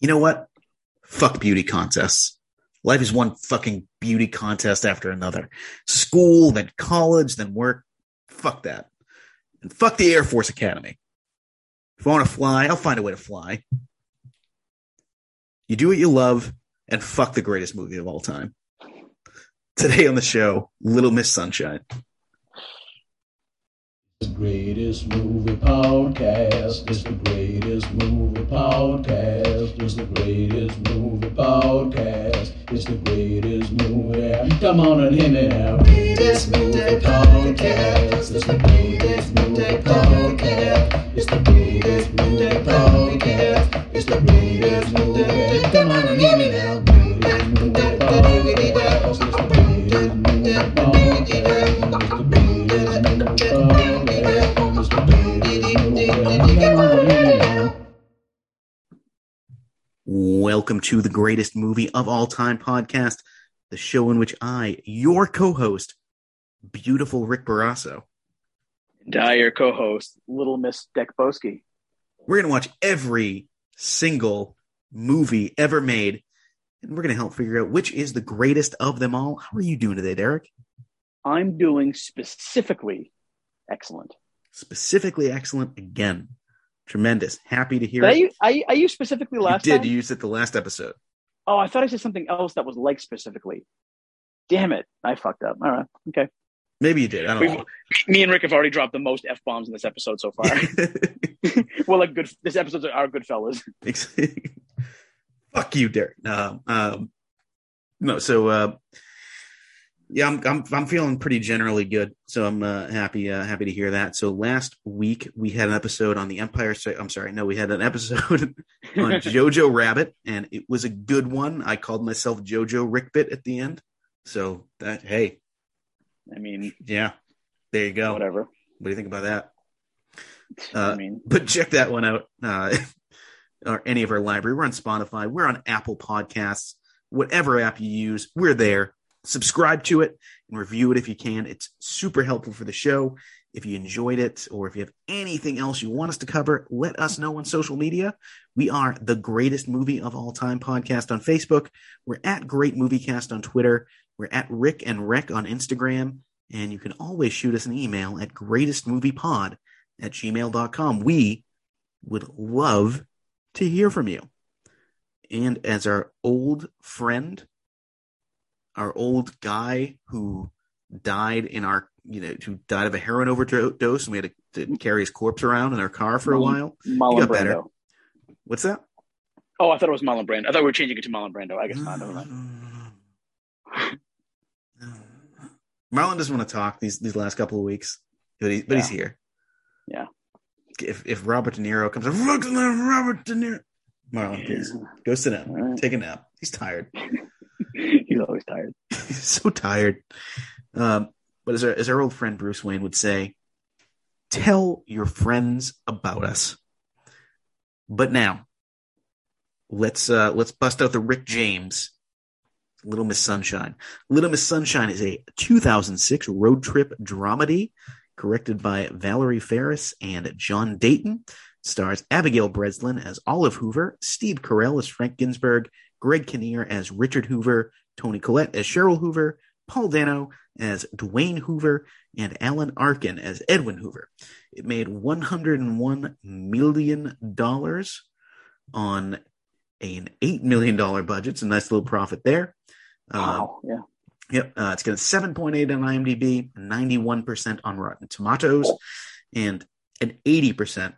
You know what? Fuck beauty contests. Life is one fucking beauty contest after another. School, then college, then work. Fuck that. And fuck the Air Force Academy. If I want to fly, I'll find a way to fly. You do what you love, and fuck the greatest movie of all time. Today on the show, Little Miss Sunshine. The greatest movie podcast. It's the greatest movie podcast. It's the greatest movie podcast. It's the greatest movie. Come on and hear me now. Greatest movie podcast. It's the greatest movie podcast. It's the greatest movie podcast. It's the greatest Welcome to the greatest movie of all time podcast, the show in which I, your co host, beautiful Rick Barrasso, And I, your co-host, Little Miss Dekboski. we're going to watch every single movie ever made, and we're going to help figure out which is the greatest of them all. How are you doing today, Derek? I'm doing specifically excellent. Specifically excellent again. Tremendous. Happy to hear Did I, it. u- I, I used specifically You last did. time? You used it the last episode. Oh, I thought I said something else that was like specifically. Damn it. I fucked up. All right. Okay. Maybe you did. I don't We've- know. Me and Rick have already dropped the most F-bombs in this episode so far. well, like good, this episode's our Goodfellas. Fuck you, Derek. No, um, no. So, uh, yeah, I'm, I'm I'm feeling pretty generally good. So I'm uh, happy uh, happy to hear that. So last week we had an episode on the Empire State. I'm sorry, no, we had an episode on Jojo Rabbit, and it was a good one. I called myself Jojo Rickbit at the end. So that hey, I mean, yeah, there you go. whatever. What do you think about that? I Uh, mean, but check that one out. Uh, or any of our library. We're on Spotify. We're on Apple Podcasts. Whatever app you use, we're there. Subscribe to it and review it if you can. It's super helpful for the show. If you enjoyed it or if you have anything else you want us to cover, let us know on social media. We are the greatest movie of all time podcast on Facebook. We're at Great Movie Cast on Twitter. We're at Rick and Rek on Instagram. And you can always shoot us an email at greatestmoviepod at gmail.com. We would love to hear from you. And as our old friend, our old guy who died in our, you know, who died of a heroin overdose and we had to, to carry his corpse around in our car for a while. Marlon got better. Brando. What's that? Oh, I thought it was Marlon Brando. I thought we were changing it to Marlon Brando. I guess not. Never mind. Marlon doesn't want to talk these these last couple of weeks, but, he, but he's here. Yeah. If if Robert De Niro comes up, "Look at that Robert De Niro, Marlon, please go sit down, right. take a nap. He's tired. He's always tired. So tired. Um, but as our, as our old friend Bruce Wayne would say, tell your friends about us. But now, let's uh, let's bust out the Rick James, Little Miss Sunshine. Little Miss Sunshine is a 2006 road trip dramedy, directed by Valerie Faris and John Dayton. Stars Abigail Breslin as Olive Hoover, Steve Carell as Frank Ginsberg, Greg Kinnear as Richard Hoover, Toni Collette as Cheryl Hoover, Paul Dano as Dwayne Hoover, and Alan Arkin as Edwin Hoover. It made $101 million on an $8 million budget. It's a nice little profit there. Uh, Wow. Yeah. Yep, uh, it's got a 7.8 on IMDb, 91% on Rotten Tomatoes, and an 80%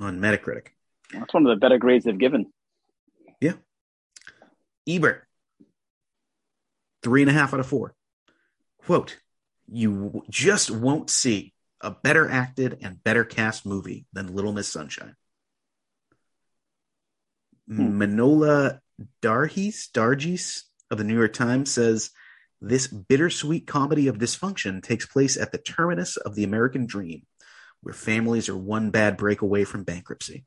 on Metacritic. That's one of the better grades they've given. Yeah. Ebert, three and a half out of four. Quote, you just won't see a better acted and better cast movie than Little Miss Sunshine. Hmm. Manohla Dargis, Dargis of the New York Times says this bittersweet comedy of dysfunction takes place at the terminus of the American dream, where families are one bad break away from bankruptcy.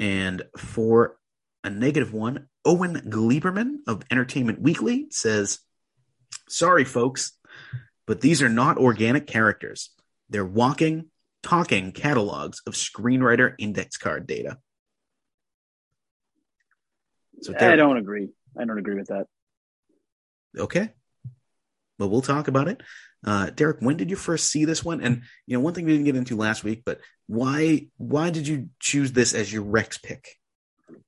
And for a negative one, Owen Gleiberman of Entertainment Weekly says, Sorry, folks, but these are not organic characters. They're walking, talking catalogs of screenwriter index card data. So I don't agree. I don't agree with that. okay, but we'll talk about it. Uh, Derek, when did you first see this one? And you know, one thing we didn't get into last week, but why why did you choose this as your Rek's pick?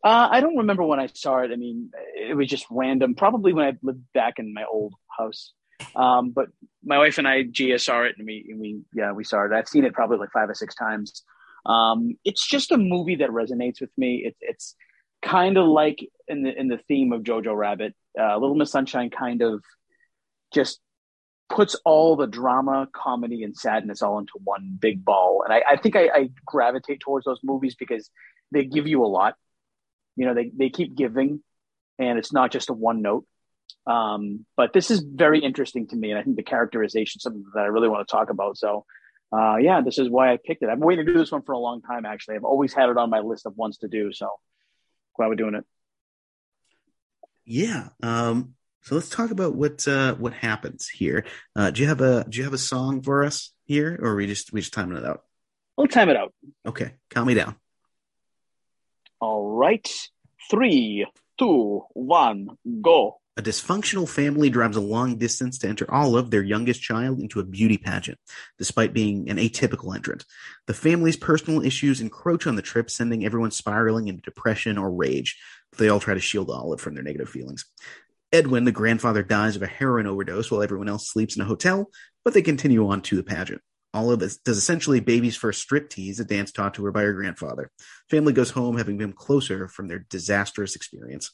Uh, I don't remember when I saw it. I mean, it was just random. Probably when I lived back in my old house. Um, but my wife and I, saw it, and we, and we, yeah, we saw it. I've seen it probably like five or six times. Um, it's just a movie that resonates with me. It's it's kind of like in the in the theme of Jojo Rabbit. Uh, Little Miss Sunshine kind of just puts all the drama, comedy, and sadness all into one big ball. And I, I think I, I gravitate towards those movies because they give you a lot. You know, they they keep giving, and it's not just a one note. Um, but this is very interesting to me, and I think the characterization is something that I really want to talk about. So, uh, yeah, this is why I picked it. I've been waiting to do this one for a long time. Actually, I've always had it on my list of ones to do. So, glad we're doing it. Yeah. Um, so let's talk about what uh, what happens here. Uh, do you have a do you have a song for us here, or are we just we just timing it out? We'll time it out. Okay, count me down. All right, three, two, one, go. A dysfunctional family drives a long distance to enter Olive, their youngest child, into a beauty pageant, despite being an atypical entrant. The family's personal issues encroach on the trip, sending everyone spiraling into depression or rage. They all try to shield Olive from their negative feelings. Edwin, the grandfather, dies of a heroin overdose while everyone else sleeps in a hotel, but they continue on to the pageant. Olive is, does essentially baby's first striptease, a dance taught to her by her grandfather. Family goes home having been closer from their disastrous experience.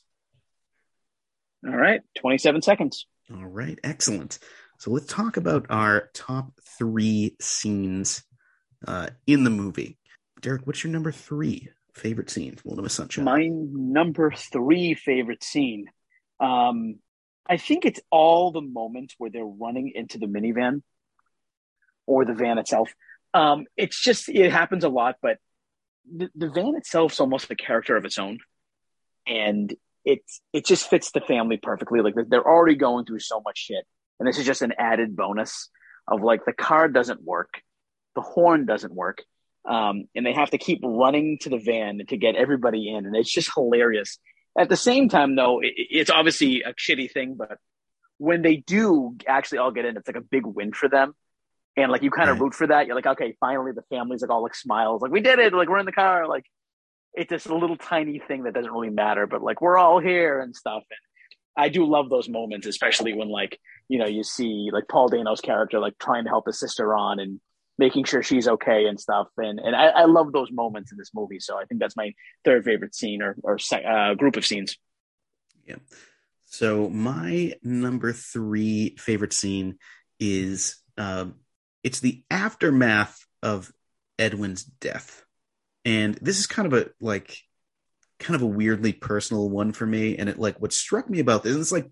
All right, 27 seconds. All right, excellent. So let's talk about our top three scenes uh, in the movie. Derek, what's your number three favorite scene from Sunshine? My number three favorite scene. Um, I think it's all the moments where they're running into the minivan or the van itself. Um, it's just, it happens a lot, but the, the van itself is almost a character of its own. And it's, it just fits the family perfectly. Like they're already going through so much shit. And this is just an added bonus of like the car doesn't work, the horn doesn't work. Um, and they have to keep running to the van to get everybody in. And it's just hilarious. At the same time, though, it, it's obviously a shitty thing, but when they do actually all get in, it's like a big win for them. And like you kind of Right. root for that. You're like, okay, finally the family's like all like smiles, like we did it, like we're in the car, like it's just a little tiny thing that doesn't really matter, but like we're all here and stuff. And I do love those moments, especially when like you know you see like Paul Dano's character like trying to help his sister on and making sure she's okay and stuff. And and I, I love those moments in this movie. So I think that's my third favorite scene or or uh, group of scenes. Yeah. So my number three favorite scene is um, it's the aftermath of Edwin's death, and this is kind of a like kind of a weirdly personal one for me. And it like what struck me about this, it's like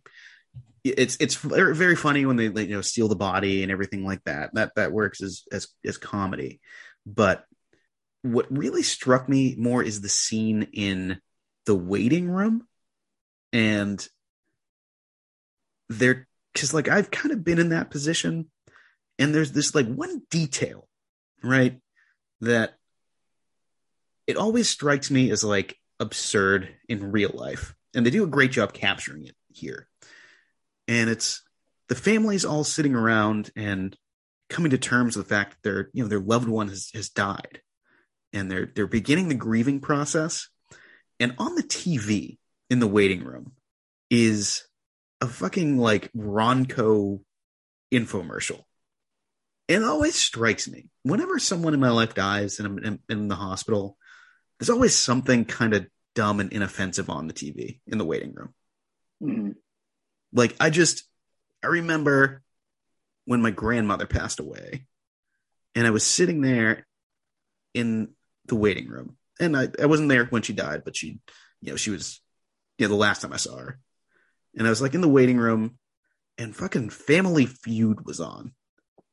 it's it's very, funny when they like, you know steal the body and everything like that. That that works as as as comedy, but what really struck me more is the scene in the waiting room and they're because like I've kind of been in that position, and there's this like one detail, right, that it always strikes me as like absurd in real life, and they do a great job capturing it here. And it's the families all sitting around and coming to terms with the fact that their you know their loved one has has died, and they're they're beginning the grieving process. And on the TV in the waiting room is a fucking like Ronco infomercial. And it always strikes me whenever someone in my life dies and I'm in, in the hospital, there's always something kind of dumb and inoffensive on the TV in the waiting room. Mhm. Like I just, I remember when my grandmother passed away and I was sitting there in the waiting room and I, I wasn't there when she died, but she, you know, she was, you know, the last time I saw her and I was like in the waiting room and fucking Family Feud was on.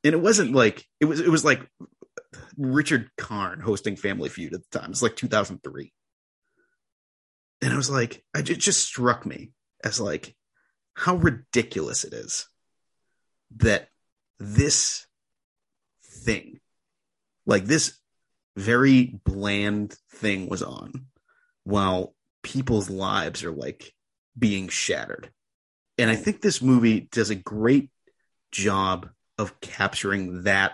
And it wasn't like it was it was like Richard Karn hosting Family Feud at the time. It's like 2003. And I was like I, it just struck me as like how ridiculous it is that this thing like this very bland thing was on while people's lives are like being shattered. And I think this movie does a great job of capturing that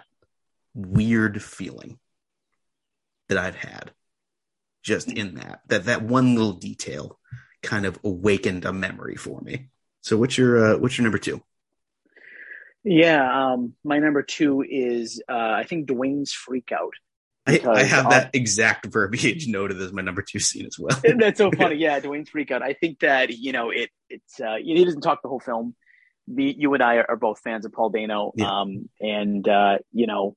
weird feeling that I've had just in that that that one little detail kind of awakened a memory for me. So what's your uh, what's your number 2? Yeah, um, my number two is uh, I think Dwayne's freak out. I, I, have that exact verbiage noted as my number two scene as well. That's so funny. Yeah, Dwayne's freak out. I think that you know it. It's uh, he doesn't talk the whole film. Me, you and I are, are both fans of Paul Dano, yeah. um, and uh, you know,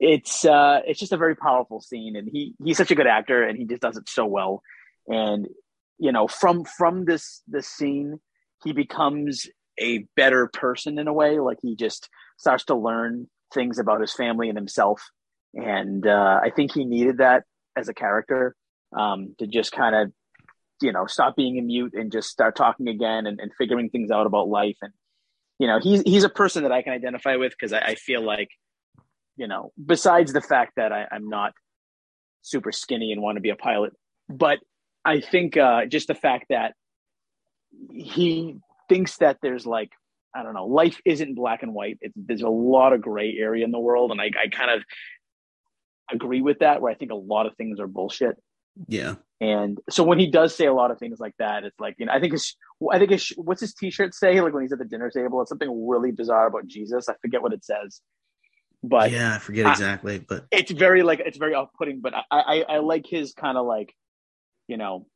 it's uh, it's just a very powerful scene, and he he's such a good actor, and he just does it so well. And you know, from from this this scene, he becomes a better person in a way. Like he just starts to learn things about his family and himself and uh, I think he needed that as a character um, to just kind of, you know, stop being a mute and just start talking again and, and, figuring things out about life. And you know, he's he's a person that I can identify with because I, I, feel like, you know, besides the fact that I, I'm not super skinny and want to be a pilot, but I think uh, just the fact that he thinks that there's like I don't know, life isn't black and white. There's a lot of gray area in the world, and I, I kind of agree with that where I think a lot of things are bullshit. Yeah. And so when he does say a lot of things like that, it's like, you know, I think his, I think his, what's his t-shirt say? Like when he's at the dinner table, it's something really bizarre about Jesus. I forget what it says, but yeah, I forget exactly, I, but it's very like, it's very off putting, but I, I, I like his kind of like, you know,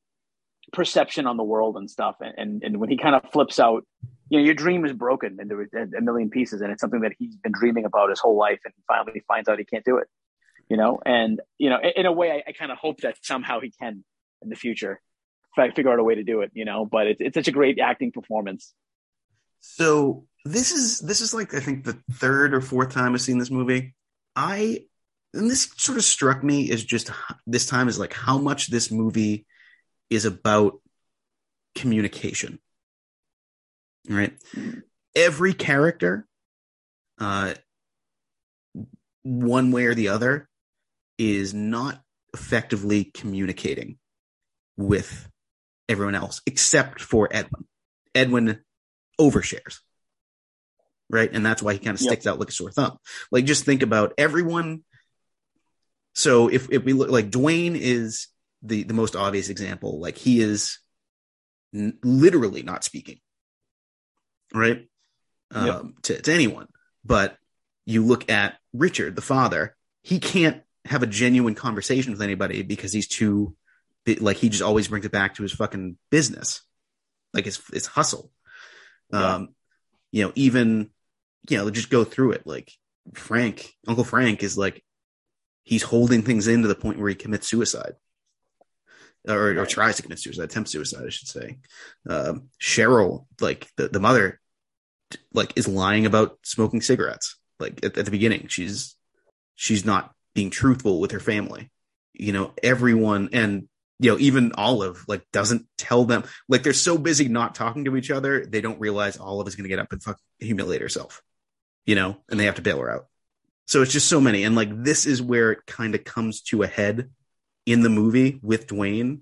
perception on the world and stuff. And, and, and when he kind of flips out, you know, your dream is broken into a million pieces and it's something that he's been dreaming about his whole life and finally finds out he can't do it you know, and you know, in, in a way, I, I kind of hope that somehow he can in the future if I figure out a way to do it, you know. But it's it's such a great acting performance. So this is this is like I think the third or fourth time I've seen this movie. I and this sort of struck me as just this time is like how much this movie is about communication. Right? Every character, uh, one way or the other, is not effectively communicating with everyone else except for Edwin. Edwin overshares. Right. And that's why he kind of sticks yep. out like a sore thumb. Like just think about everyone. So if, if we look like Dwayne is the, the most obvious example, like he is n- literally not speaking. Right. Um, yep. to, to anyone. But you look at Richard, the father, he can't have a genuine conversation with anybody because he's too like he just always brings it back to his fucking business. Like his his hustle. Yeah. um you know even you know just go through it. Like frank uncle frank is like he's holding things in to the point where he commits suicide. Or, or tries to commit suicide attempt suicide i should say. Um cheryl like the, the mother like is lying about smoking cigarettes. Like at, at the beginning she's she's not being truthful with her family. You know, everyone and you know, even Olive like doesn't tell them like they're so busy not talking to each other, they don't realize Olive is gonna get up and fuck humiliate herself. You know, and they have to bail her out. So it's just so many. And like this is where it kind of comes to a head in the movie with Dwayne,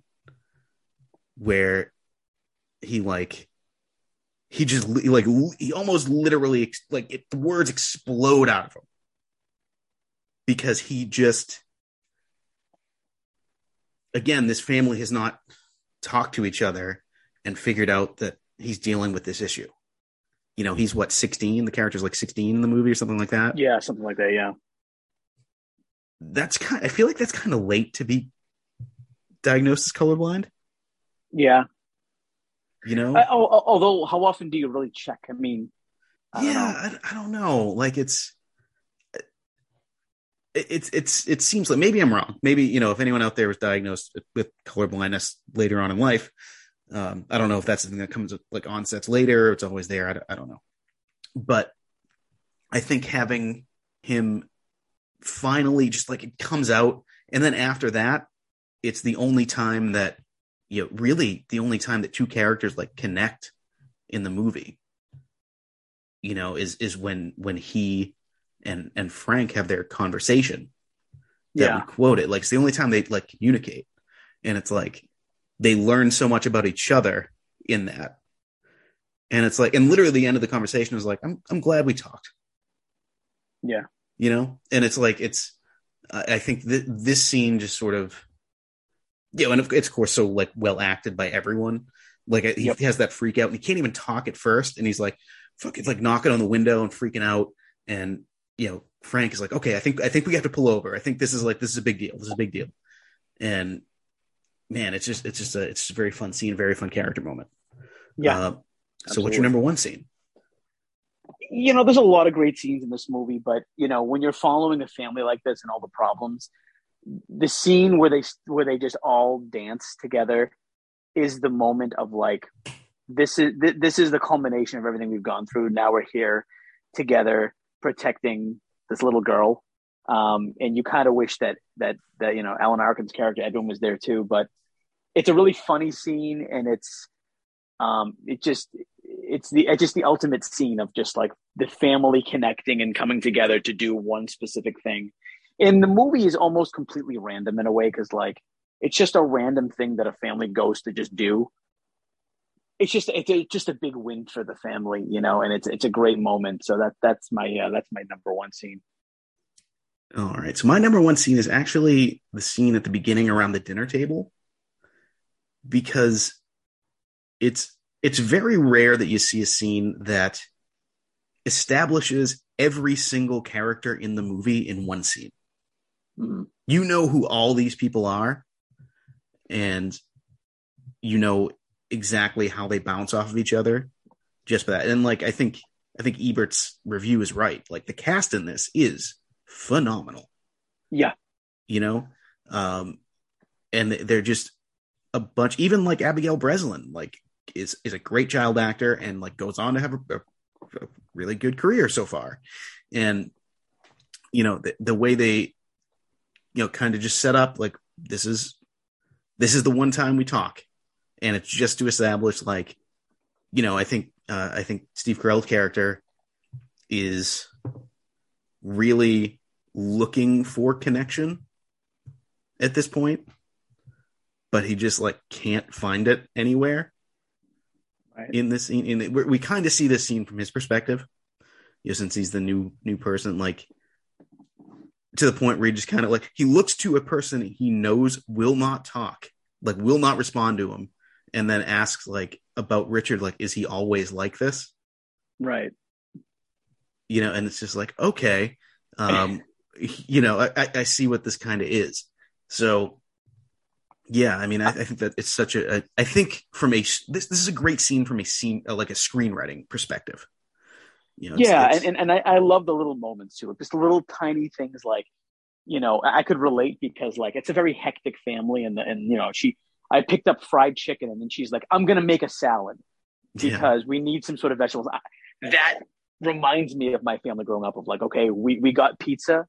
where he like he just like he almost literally like it, the words explode out of him because he just again this family has not talked to each other and figured out that he's dealing with this issue. You know he's what 16 the character's like 16 in the movie or something like that? Yeah something like that yeah. That's kind of, i feel like that's kind of late to be diagnosed as colorblind. Yeah. You know? I, although how often do you really check? I mean I yeah I, I don't know. Like it's it's it's it seems like maybe I'm wrong. Maybe you know if anyone out there was diagnosed with color blindness later on in life, um, I don't know if that's something that comes with like onsets later. it's always there. I don't, I don't know, but I think having him finally just like it comes out, and then after that, it's the only time that you know really the only time that two characters like connect in the movie. You know, is is when when he and and Frank have their conversation that yeah. we quote it. Like it's the only time they like communicate. And it's like they learn so much about each other in that And it's like, and literally the end of the conversation is like, I'm, I'm glad we talked. Yeah. You know? And it's like, it's, I think th- this scene just sort of, you know, and of- it's of course so like well acted by everyone. Like he Yep. has that freak out and he can't even talk at first. And he's like, fuck, it's like knocking on the window and freaking out. And, you know, Frank is like, okay, I think, I think we have to pull over. I think this is like, this is a big deal. This is a big deal. And man, it's just, it's just a, it's just a very fun scene, very fun character moment. Yeah. Uh, so what's your number one scene? you know, there's a lot of great scenes in this movie, but you know, when you're following a family like this and all the problems, the scene where they where they just all dance together is the moment of like, this is th- this is the culmination of everything we've gone through. Now we're here together protecting this little girl, um, and you kind of wish that that that you know Alan Arkin's character Edwin was there too. But it's a really funny scene, and it's um, it just it's the it's just the ultimate scene of just like the family connecting and coming together to do one specific thing. And the movie is almost completely random in a way because like it's just a random thing that a family goes to just do. It's just it's a, just a big win for the family, you know, and it's it's a great moment. So that that's my uh, that's my number one scene. All right. So my number one scene is actually the scene at the beginning around the dinner table because it's it's very rare that you see a scene that establishes every single character in the movie in one scene. Mhm. You know who all these people are and you know exactly how they bounce off of each other just for that. And like I think I think Ebert's review is right. Like the cast in this is phenomenal. Yeah, you know? Um and they're just a bunch even like abigail breslin like is is a great child actor and like goes on to have a, a, a really good career so far. And you know the, the way they you know kind of just set up like this is this is the one time we talk and it's just to establish like you know i think uh, i think steve carell's character is really looking for connection at this point but he just like can't find it anywhere right. in this scene in we kind of see this scene from his perspective you know since he's the new new person like to the point where he just kind of like he looks to a person he knows will not talk like will not respond to him and then asks like about richard like is he always like this right. you know and it's just like okay um you know i I- see what this kind of is so yeah i mean I, I think that it's such a, a i think from a this this is a great scene from a scene uh, like a screenwriting perspective you know it's- yeah, it's- and, and, I, I love the little moments too. Just little tiny things like, you know, I I could relate because like it's a very hectic family, and and you know she, I picked up fried chicken, and then she's like, I'm gonna make a salad yeah. because we need some sort of vegetables. I- That reminds me of my family growing up of like, okay, we we got pizza,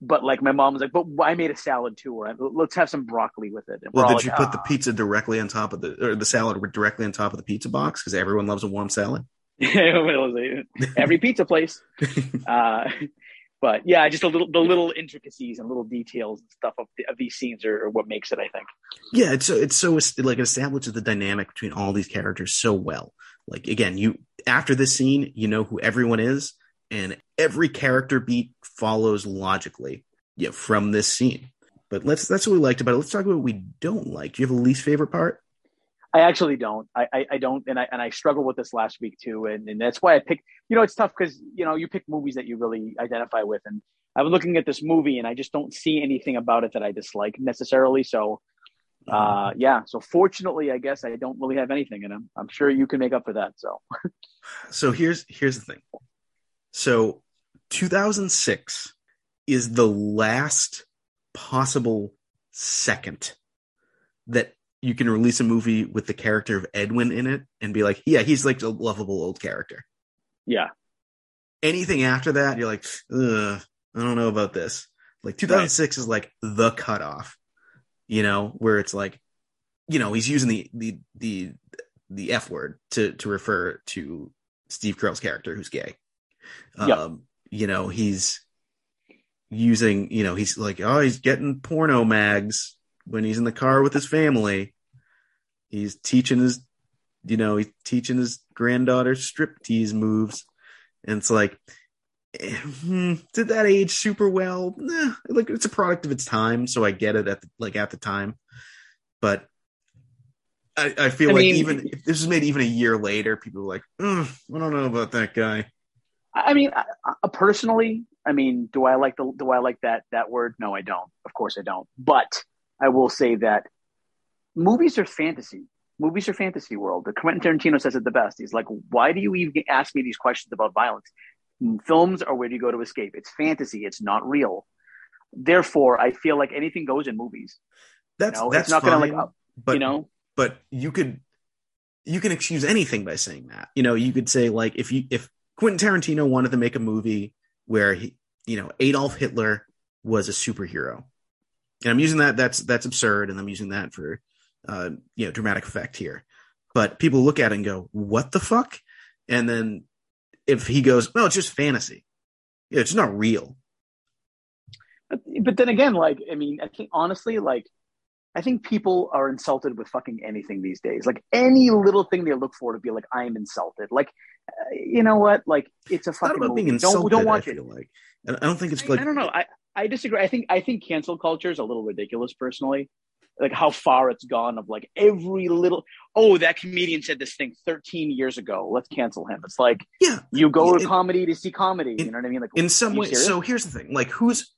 but like my mom was like, but I made a salad too, or let's have some broccoli with it. And well did you like, put the "Ah." pizza directly on top of the or the salad directly on top of the pizza box because everyone loves a warm salad every pizza place. Uh, but yeah, just a little the little intricacies and little details and stuff of, the, of these scenes are, are what makes it. I think. yeah it's so it's so like it establishes the dynamic between all these characters so well like again you after this scene you know who everyone is and every character beat follows logically yeah from this scene but let's that's what we liked about it let's talk about what we don't like do you have a least favorite part I actually don't. I, I, I don't, and I and I struggled with this last week too, and, and that's why I picked. You know, it's tough because you know you pick movies that you really identify with, and I was looking at this movie, and I just don't see anything about it that I dislike necessarily. So, uh, yeah. So fortunately, I guess I don't really have anything, and I'm I'm sure you can make up for that. So, so here's here's the thing so 2006 is the last possible second that you can release a movie with the character of edwin in it and be like yeah he's like a lovable old character. Yeah, anything after that you're like Ugh, i don't know about this. Like 2006 is like the cutoff you know where it's like you know he's using the the the the f word to to refer to steve carell's character who's gay. Um you know he's using you know he's like oh he's getting porno mags when he's in the car with his family he's teaching his you know, he's teaching his granddaughter striptease moves. And it's like, eh, hmm, did that age super well? Nah, like it's a product of its time, so I get it at the, like at the time. But I, I feel I like mean- even if this is made even a year later, people were like, I don't know about that guy. I I mean, I, I, personally, I mean, do I like the do I like that that word? No, I don't. Of course, I don't. But I will say that movies are fantasy. Movies are fantasy world. Quentin Tarantino says it the best. He's like, "Why do you even ask me these questions about violence? Films are where you go to escape? It's fantasy. It's not real. Therefore, I feel like anything goes in movies. That's You know, that's it's not fine, gonna like, up, but you know, but you could you can excuse anything by saying that. You know, you could say like if you if Quentin Tarantino wanted to make a movie where he, you know, Adolf Hitler was a superhero. And I'm using that that's that's absurd and I'm using that for uh you know, dramatic effect here. But people look at it and go, "What the fuck?" And then if he goes, "No, it's just fantasy." It's not real. But, but then again, like, I mean, I think honestly, like, I think people are insulted with fucking anything these days. Like, any little thing they look for to be like, I am insulted. Like, uh, you know what? Like, it's a It's not fucking about being movie. insulted. Don't don't watch I it. like. I don't think it's I, like I don't know. I I disagree. I think I think cancel culture is a little ridiculous, personally. Like how far it's gone of like every little. Oh, that comedian said this thing 13 years ago. Let's cancel him. It's like yeah, you go to it- comedy to see comedy. in- you know what I mean? Like in some you way. serious? So here's the thing: like, who's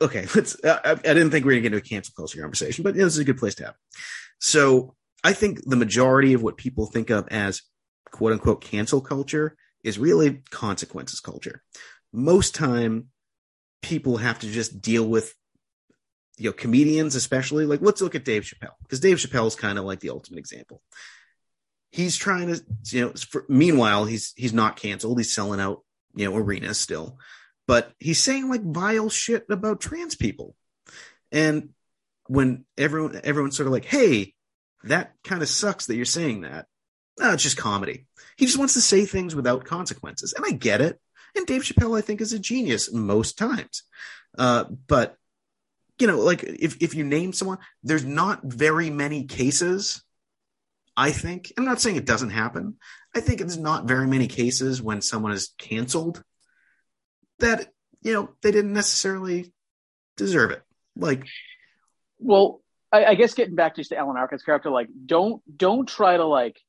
okay? Let's. I, I I didn't think we were going to get into a cancel culture conversation, but this is a good place to have. So I think the majority of what people think of as "quote unquote" cancel culture is really consequences culture. Most time, people have to just deal with you know comedians, especially like let's look at Dave Chappelle because Dave Chappelle is kind of like the ultimate example. He's trying to, you know. For, meanwhile, he's he's not canceled. He's selling out, you know, arenas still but he's saying like vile shit about trans people. And when everyone everyone's sort of like, "Hey, that kind of sucks that you're saying that." No, it's just comedy. He just wants to say things without consequences, and I get it. And Dave Chappelle, I think, is a genius most times. Uh, but you know, like if if you name someone, there's not very many cases. I think I'm not saying it doesn't happen. I think it's not very many cases when someone is canceled that you know they didn't necessarily deserve it. Like, well, I, I guess getting back just to Alan Arkin's character, like don't don't try to like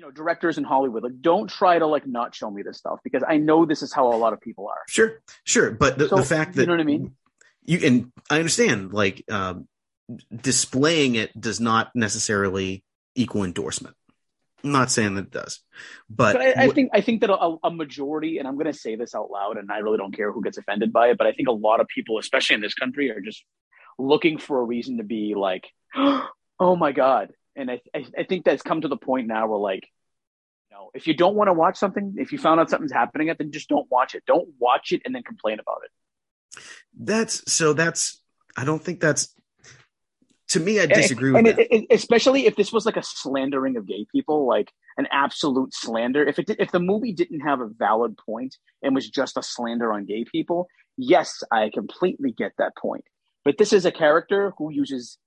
you know directors in Hollywood, like don't try to like not show me this stuff because I know this is how a lot of people are. sure, sure, but the, So, the fact that you know what I mean? you and I understand, like, um, displaying it does not necessarily equal endorsement. I'm not saying that it does, but, But I, I think I think that a, a majority, and I'm going to say this out loud, and I really don't care who gets offended by it, but I think a lot of people, especially in this country, are just looking for a reason to be like, "Oh my god!" And I, I, I think that's come to the point now where like, you know, if you don't want to watch something, if you found out something's happening, it then just don't watch it. Don't watch it and then complain about it. that's so that's I don't think that's to me. I disagree and with that. it, it- especially if this was like a slandering of gay people, like an absolute slander. If it did, if the movie didn't have a valid point and was just a slander on gay people, yes, I completely get that point. But this is a character who uses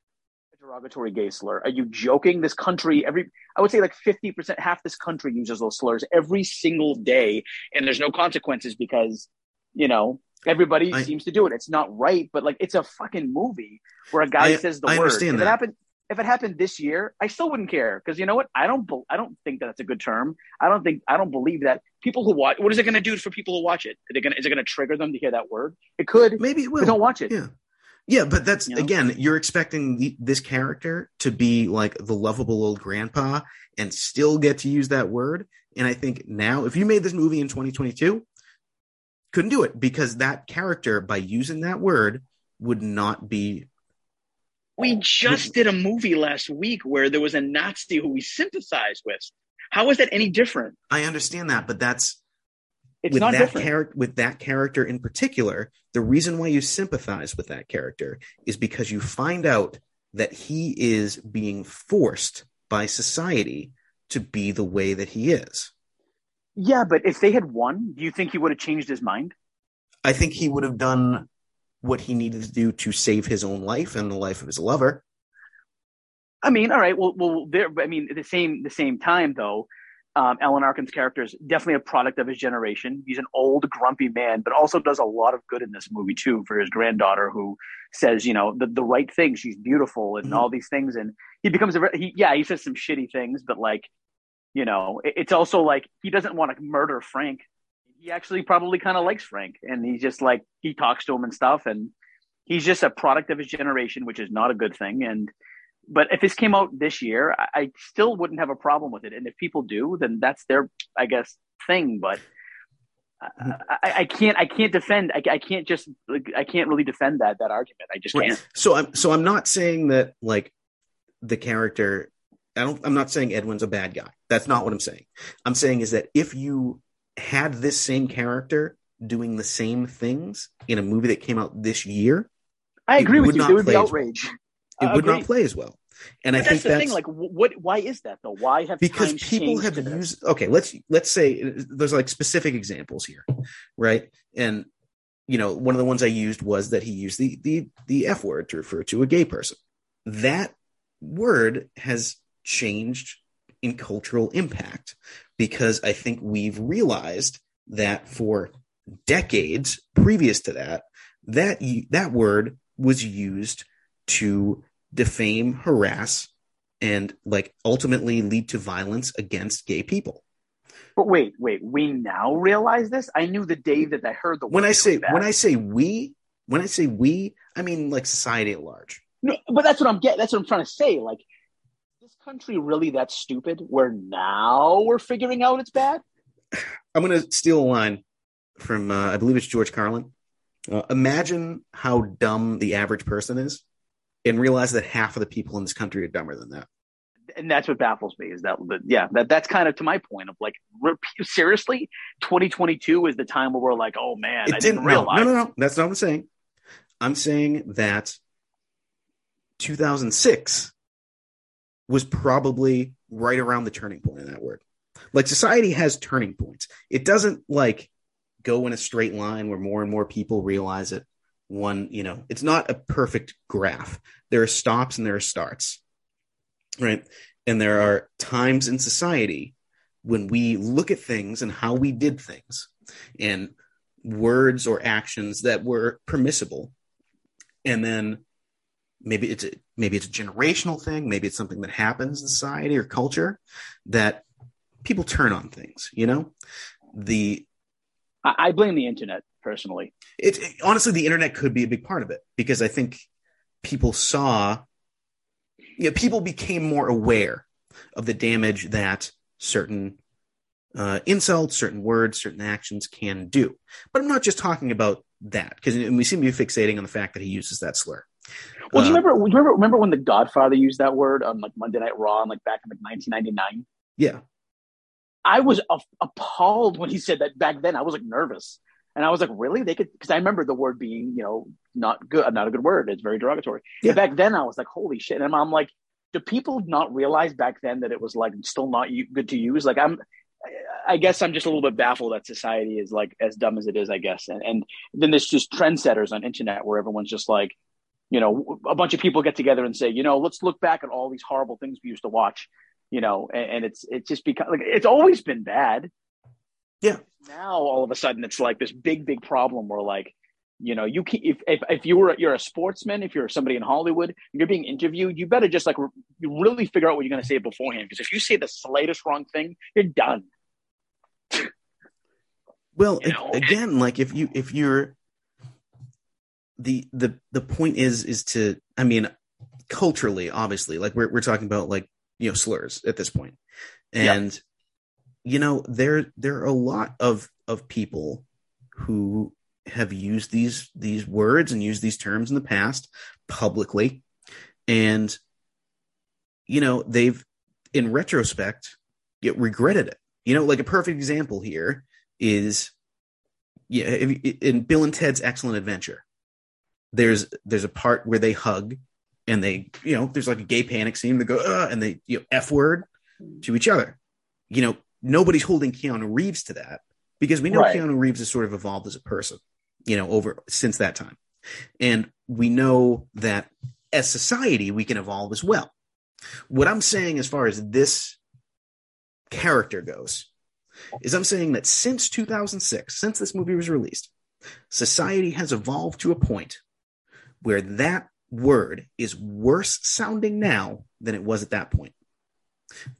derogatory gay slur. Are you joking? This country, every I would say like fifty percent, half this country uses those slurs every single day, and there's no consequences because you know everybody I- seems to do it. It's not right, but like it's a fucking movie where a guy I- says the I word. understand if that. it happened, if it happened this year, I still wouldn't care because you know what? I don't. I don't think that it's a good term. I don't think. I don't believe that people who watch. What is it going to do for people who watch it? Are they going? Is it going to trigger them to hear that word? It could. Maybe it will. don't watch it. Yeah. Yeah, but that's You know? again, you're expecting the, this character to be like the lovable old grandpa and still get to use that word. And I think now, if you made this movie in 2022, couldn't do it because that character, by using that word, would not be. We just did a movie last week where there was a Nazi who we sympathized with. How is that any different? I understand that, but that's It's with not that character. With that character in particular, the reason why you sympathize with that character is because you find out that he is being forced by society to be the way that he is. yeah, but if they had won, do you think he would have changed his mind? I think he would have done what he needed to do to save his own life and the life of his lover. I mean, all right. Well, well, there. I mean, at the same the same time though, um, Alan Arkin's character is definitely a product of his generation. He's an old, grumpy man, but also does a lot of good in this movie too for his granddaughter, who says, you know, the, the right thing. She's beautiful and mm-hmm. all these things. And he becomes a he, yeah, he says some shitty things, but like, you know, it, it's also like he doesn't want to murder Frank. He actually probably kind of likes Frank, and he's just like he talks to him and stuff, and he's just a product of his generation, which is not a good thing. And but if this came out this year, I, I, still wouldn't have a problem with it. And if people do, then that's their, I guess, thing. But mm-hmm. I, I, can't, I can't defend. I, I can't just, like, I can't really defend that that argument. I just can't. So I'm, so I'm not saying that like the character. I don't. I'm not saying Edwin's a bad guy. That's not what I'm saying. I'm saying is that if you had this same character doing the same things in a movie that came out this year, I agree with you. There would be outrage. Well it uh, would not play as well. And but I think that's the thing. Like, what? Why is that though? Why have because people have used? Okay, let's let's say there's like specific examples here, right? And you know, one of the ones I used was that he used the the the f word to refer to a gay person. That word has changed in cultural impact because I think we've realized that for decades previous to that, that that word was used to defame, harass, and like ultimately lead to violence against gay people. But wait, wait, we now realize this? I knew the day that I heard the when I say when I say we, when I say we, I mean like society at large. No, but that's what I'm getting. That's what I'm trying to say. Like, this country really that stupid? Where now we're figuring out it's bad. I'm going to steal a line from uh, I believe it's George Carlin. Uh, imagine how dumb the average person is and realize that half of the people in this country are dumber than that. And that's what baffles me is that, yeah, that that's kind of to my point of like, seriously, 2022 is the time where we're like, oh man, it I didn't, didn't realize. No, no, no, that's not what I'm saying. I'm saying that 2006 was probably right around the turning point in that word. Like society has turning points. It doesn't like go in a straight line where more and more people realize it one you know it's not a perfect graph. There are stops and there are starts right? And there are times in society when we look at things and how we did things and words or actions that were permissible. And then maybe it's a, maybe it's a generational thing. Maybe it's something that happens in society or culture that people turn on things you know? The I blame the internet personally. It, it, honestly, the internet could be a big part of it because I think people saw, you know, people became more aware of the damage that certain uh, insults, certain words, certain actions can do. But I'm not just talking about that because we seem to be fixating on the fact that he uses that slur. Well, do you uh, remember? Do you remember? Remember when The Godfather used that word on like Monday Night Raw, and like back in like 1999? Yeah, I was appalled when he said that back then. I was like nervous. And I was like, really? They could, because I remember the word being, you know, not good, not a good word. It's very derogatory. Yeah. back then, I was like, holy shit. And I'm like, do people not realize back then that it was like still not good to use? Like, I'm, I guess I'm just a little bit baffled that society is like as dumb as it is, I guess. And, and then there's just trendsetters on internet where everyone's just like, you know, a bunch of people get together and say, you know, let's look back at all these horrible things we used to watch, you know, and, and it's, it's just because like, it's always been bad yeah. Now all of a sudden it's like this big, big problem where like, you know, you can if if, if you were you're a sportsman, if you're somebody in Hollywood, you're being interviewed, you better just like you really figure out what you're going to say beforehand because if you say the slightest wrong thing, you're done. well, you know? again, like if you if you're the the the point is is to I mean culturally obviously like we're we're talking about like you know slurs at this point and you know there there are a lot of of people who have used these these words and used these terms in the past publicly. And you know they've in retrospect regretted it. You know like a perfect example here is yeah in bill and ted's excellent adventure there's there's a part where they hug and they you know there's like a gay panic scene. They go and they you know f word to each other. You know nobody's holding Keanu Reeves to that because we know right. Keanu Reeves has sort of evolved as a person, you know, over since that time. And we know that as society, we can evolve as well. What I'm saying as far as this character goes is I'm saying that since 2006, since this movie was released, society has evolved to a point where that word is worse sounding now than it was at that point.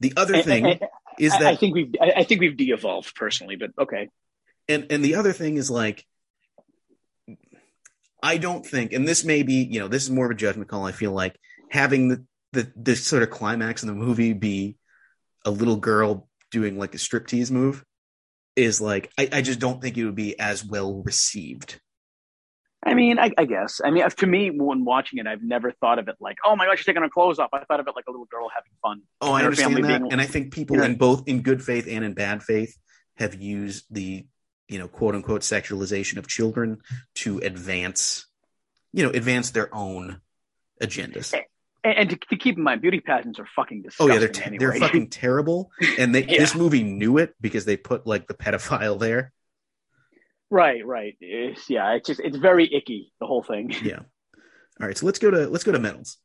The other thing is I, that I think we've I, I think we've de-evolved personally, but okay. and and the other thing is like i don't think and this may be you know this is more of a judgment call i feel like having the the this sort of climax in the movie be a little girl doing like a striptease move is like i, I just don't think it would be as well received I mean, I, I guess. I mean, to me, when watching it, I've never thought of it like, "Oh my gosh, she's taking her clothes off." I thought of it like a little girl having fun. oh i understand family that being- and i think people you know- in both in good faith and in bad faith have used the you know quote unquote sexualization of children to advance you know advance their own agendas And, and to, to keep in mind, beauty pageants are fucking disgusting. Oh yeah, they're te- anyway. they're fucking terrible, and they Yeah. this movie knew it because they put like the pedophile there. Right, right. It's, yeah, it's just it's very icky the whole thing. Yeah. All right, so let's go to let's go to medals.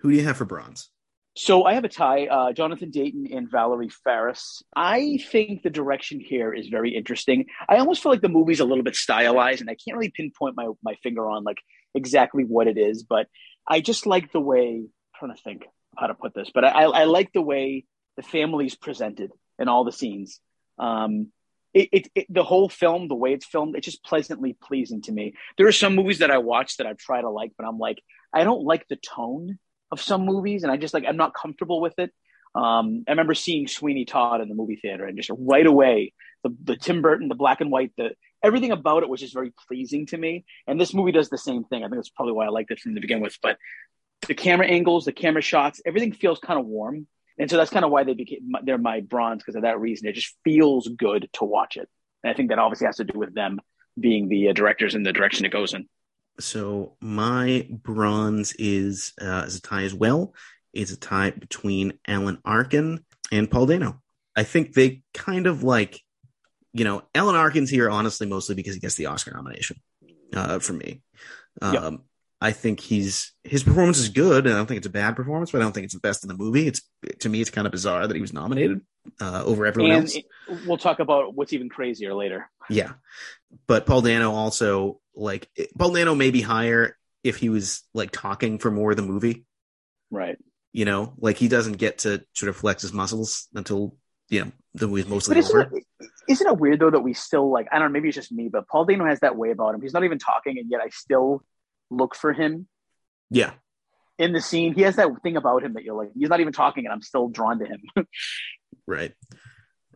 Who do you have for bronze? So I have a tie, uh, Jonathan Dayton and Valerie Faris. I think the direction here is very interesting. I almost feel like the movie's a little bit stylized, and I can't really pinpoint my my finger on like exactly what it is, but I just like the way. I'm trying to think how to put this, but I, I like the way the family's presented in all the scenes. Um, it, it, it the whole film, the way it's filmed, it's just pleasantly pleasing to me. There are some movies that I watch that I try to like, but I'm like, I don't like the tone of some movies, and I just like I'm not comfortable with it. Um, I remember seeing Sweeney Todd in the movie theater, and just right away, the the Tim Burton, the black and white, the everything about it was just very pleasing to me. And this movie does the same thing. I think that's probably why I liked it from the begin with. But the camera angles, the camera shots, everything feels kind of warm, and so that's kind of why they became they're my bronze because of that reason. It just feels good to watch it, and I think that obviously has to do with them being the uh, directors and the direction it goes in. So my bronze is uh, is a tie as well. It's a tie between Alan Arkin and Paul Dano. I think they kind of like, you know, Alan Arkin's here honestly mostly because he gets the Oscar nomination uh, for me. Um, Yep. I think he's his performance is good, and I don't think it's a bad performance, but I don't think it's the best in the movie. It's to me, it's kind of bizarre that he was nominated uh, over everyone And else. it- we'll talk about what's even crazier later. Yeah. But Paul Dano also like Paul Dano may be higher if he was like talking for more of the movie, Right. you know, like he doesn't get to sort of flex his muscles until, you know, the movie's mostly But over. it, isn't it weird though that we still like I don't know maybe it's just me but Paul Dano has that way about him. He's not even talking and yet I still look for him Yeah. in the scene. He has that thing about him that you're like he's not even talking and I'm still drawn to him. Right.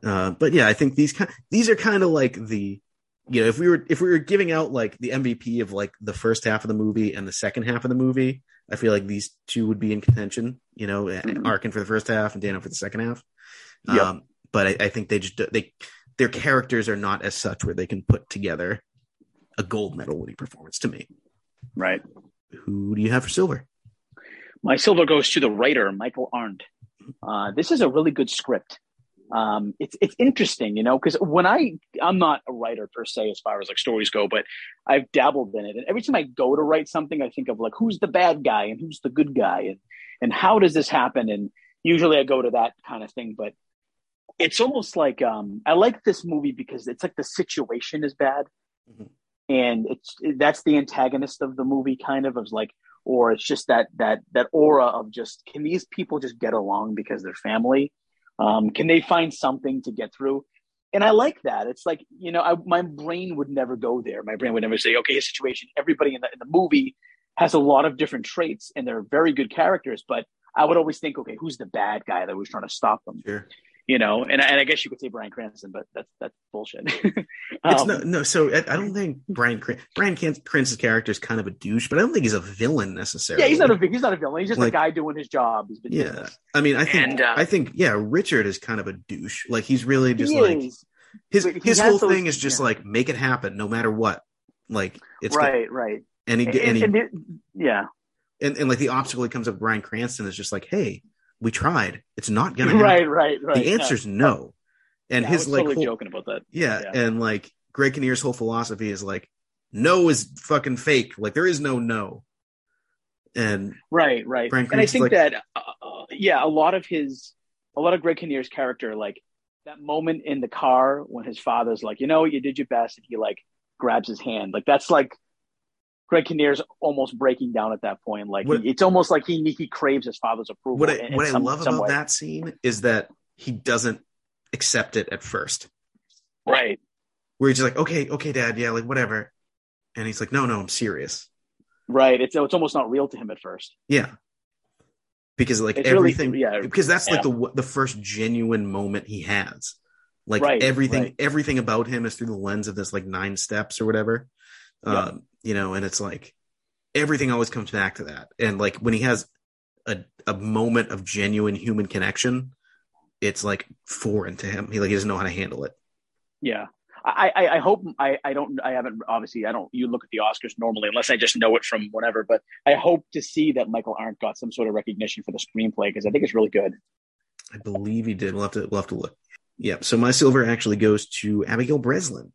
Uh, but yeah, I think these kind these are kind of like the you know, if we were if we were giving out like the MVP of like the first half of the movie and the second half of the movie, I feel like these two would be in contention, you know, Mhm. Arkin for the first half and Dano for the second half. Yep. Um, but I, I think they just they their characters are not as such where they can put together a gold medal winning performance to me. Right. Who do you have for silver? My silver goes to the writer Michael Arndt. Uh, this is a really good script. Um, it's it's interesting, you know, because when I I'm not a writer per se as far as like stories go, but I've dabbled in it, and every time I go to write something, I think of like who's the bad guy and who's the good guy, and and how does this happen? And usually I go to that kind of thing, but it's almost like um, I like this movie because it's like the situation is bad, Mhm. And it's that's the antagonist of the movie, kind of of like, or it's just that that that aura of just can these people just get along because they're family? Um, can they find something to get through? And I like that. It's like you know, I, my brain would never go there. My brain would never say, okay, his situation. Everybody in the in the movie has a lot of different traits, and they're very good characters. But I would always think, okay, who's the bad guy that was trying to stop them? Sure. You know, and and I guess you could say Bryan Cranston, but that's that's bullshit. It's Um, no, no. So I, I don't think Bryan Cran- Bryan Can- Cranston's character is kind of a douche, but I don't think he's a villain necessarily. yeah, he's not a he's not a villain. He's just Like- a guy doing his job. He's been Yeah, this. I mean, I think And, uh, I think yeah, Richard is kind of a douche. Like he's really just He like is. his his whole those- thing is just yeah. like make it happen no matter what. Like it's right, right. and he And, and he and it- yeah, and, and like the obstacle that comes up with Bryan Cranston is just like, hey, we tried. It's not gonna happen. right, right, right. The answer's no. And Yeah, his like totally whole, joking about that. yeah, Yeah. and like Greg Kinnear's whole philosophy is like no is fucking fake. Like there is no no. And right, right. Brian and I think like- that uh, yeah, a lot of his, a lot of Greg Kinnear's character, like that moment in the car when his father's like, you know, you did your best, and he like grabs his hand, like that's like Greg Kinnear's almost breaking down at that point. Like What- it's almost like he he craves his father's approval. what I, in- in what I some- love about way. that scene is that he doesn't accept it at first. right? Where he's just like, okay, okay, dad, yeah, like whatever. And he's like, no, no, I'm serious. Right. It's it's almost not real to him at first. Yeah. Because like It's really- everything, yeah. because that's like the the first genuine moment he has. Like Right, everything, right. everything about him is through the lens of this like nine steps or whatever. Yeah. Um, you know, and it's like everything always comes back to that. And like when he has a a moment of genuine human connection, it's like foreign to him. He like he doesn't know how to handle it. Yeah. I, I, I hope I, I don't I haven't obviously I don't you look at the Oscars normally unless I just know it from whatever but I hope to see that Michael Arndt got some sort of recognition for the screenplay because I think it's really good. I believe he did. We'll have to we'll have to look. Yeah. So my silver actually goes to Abigail Breslin,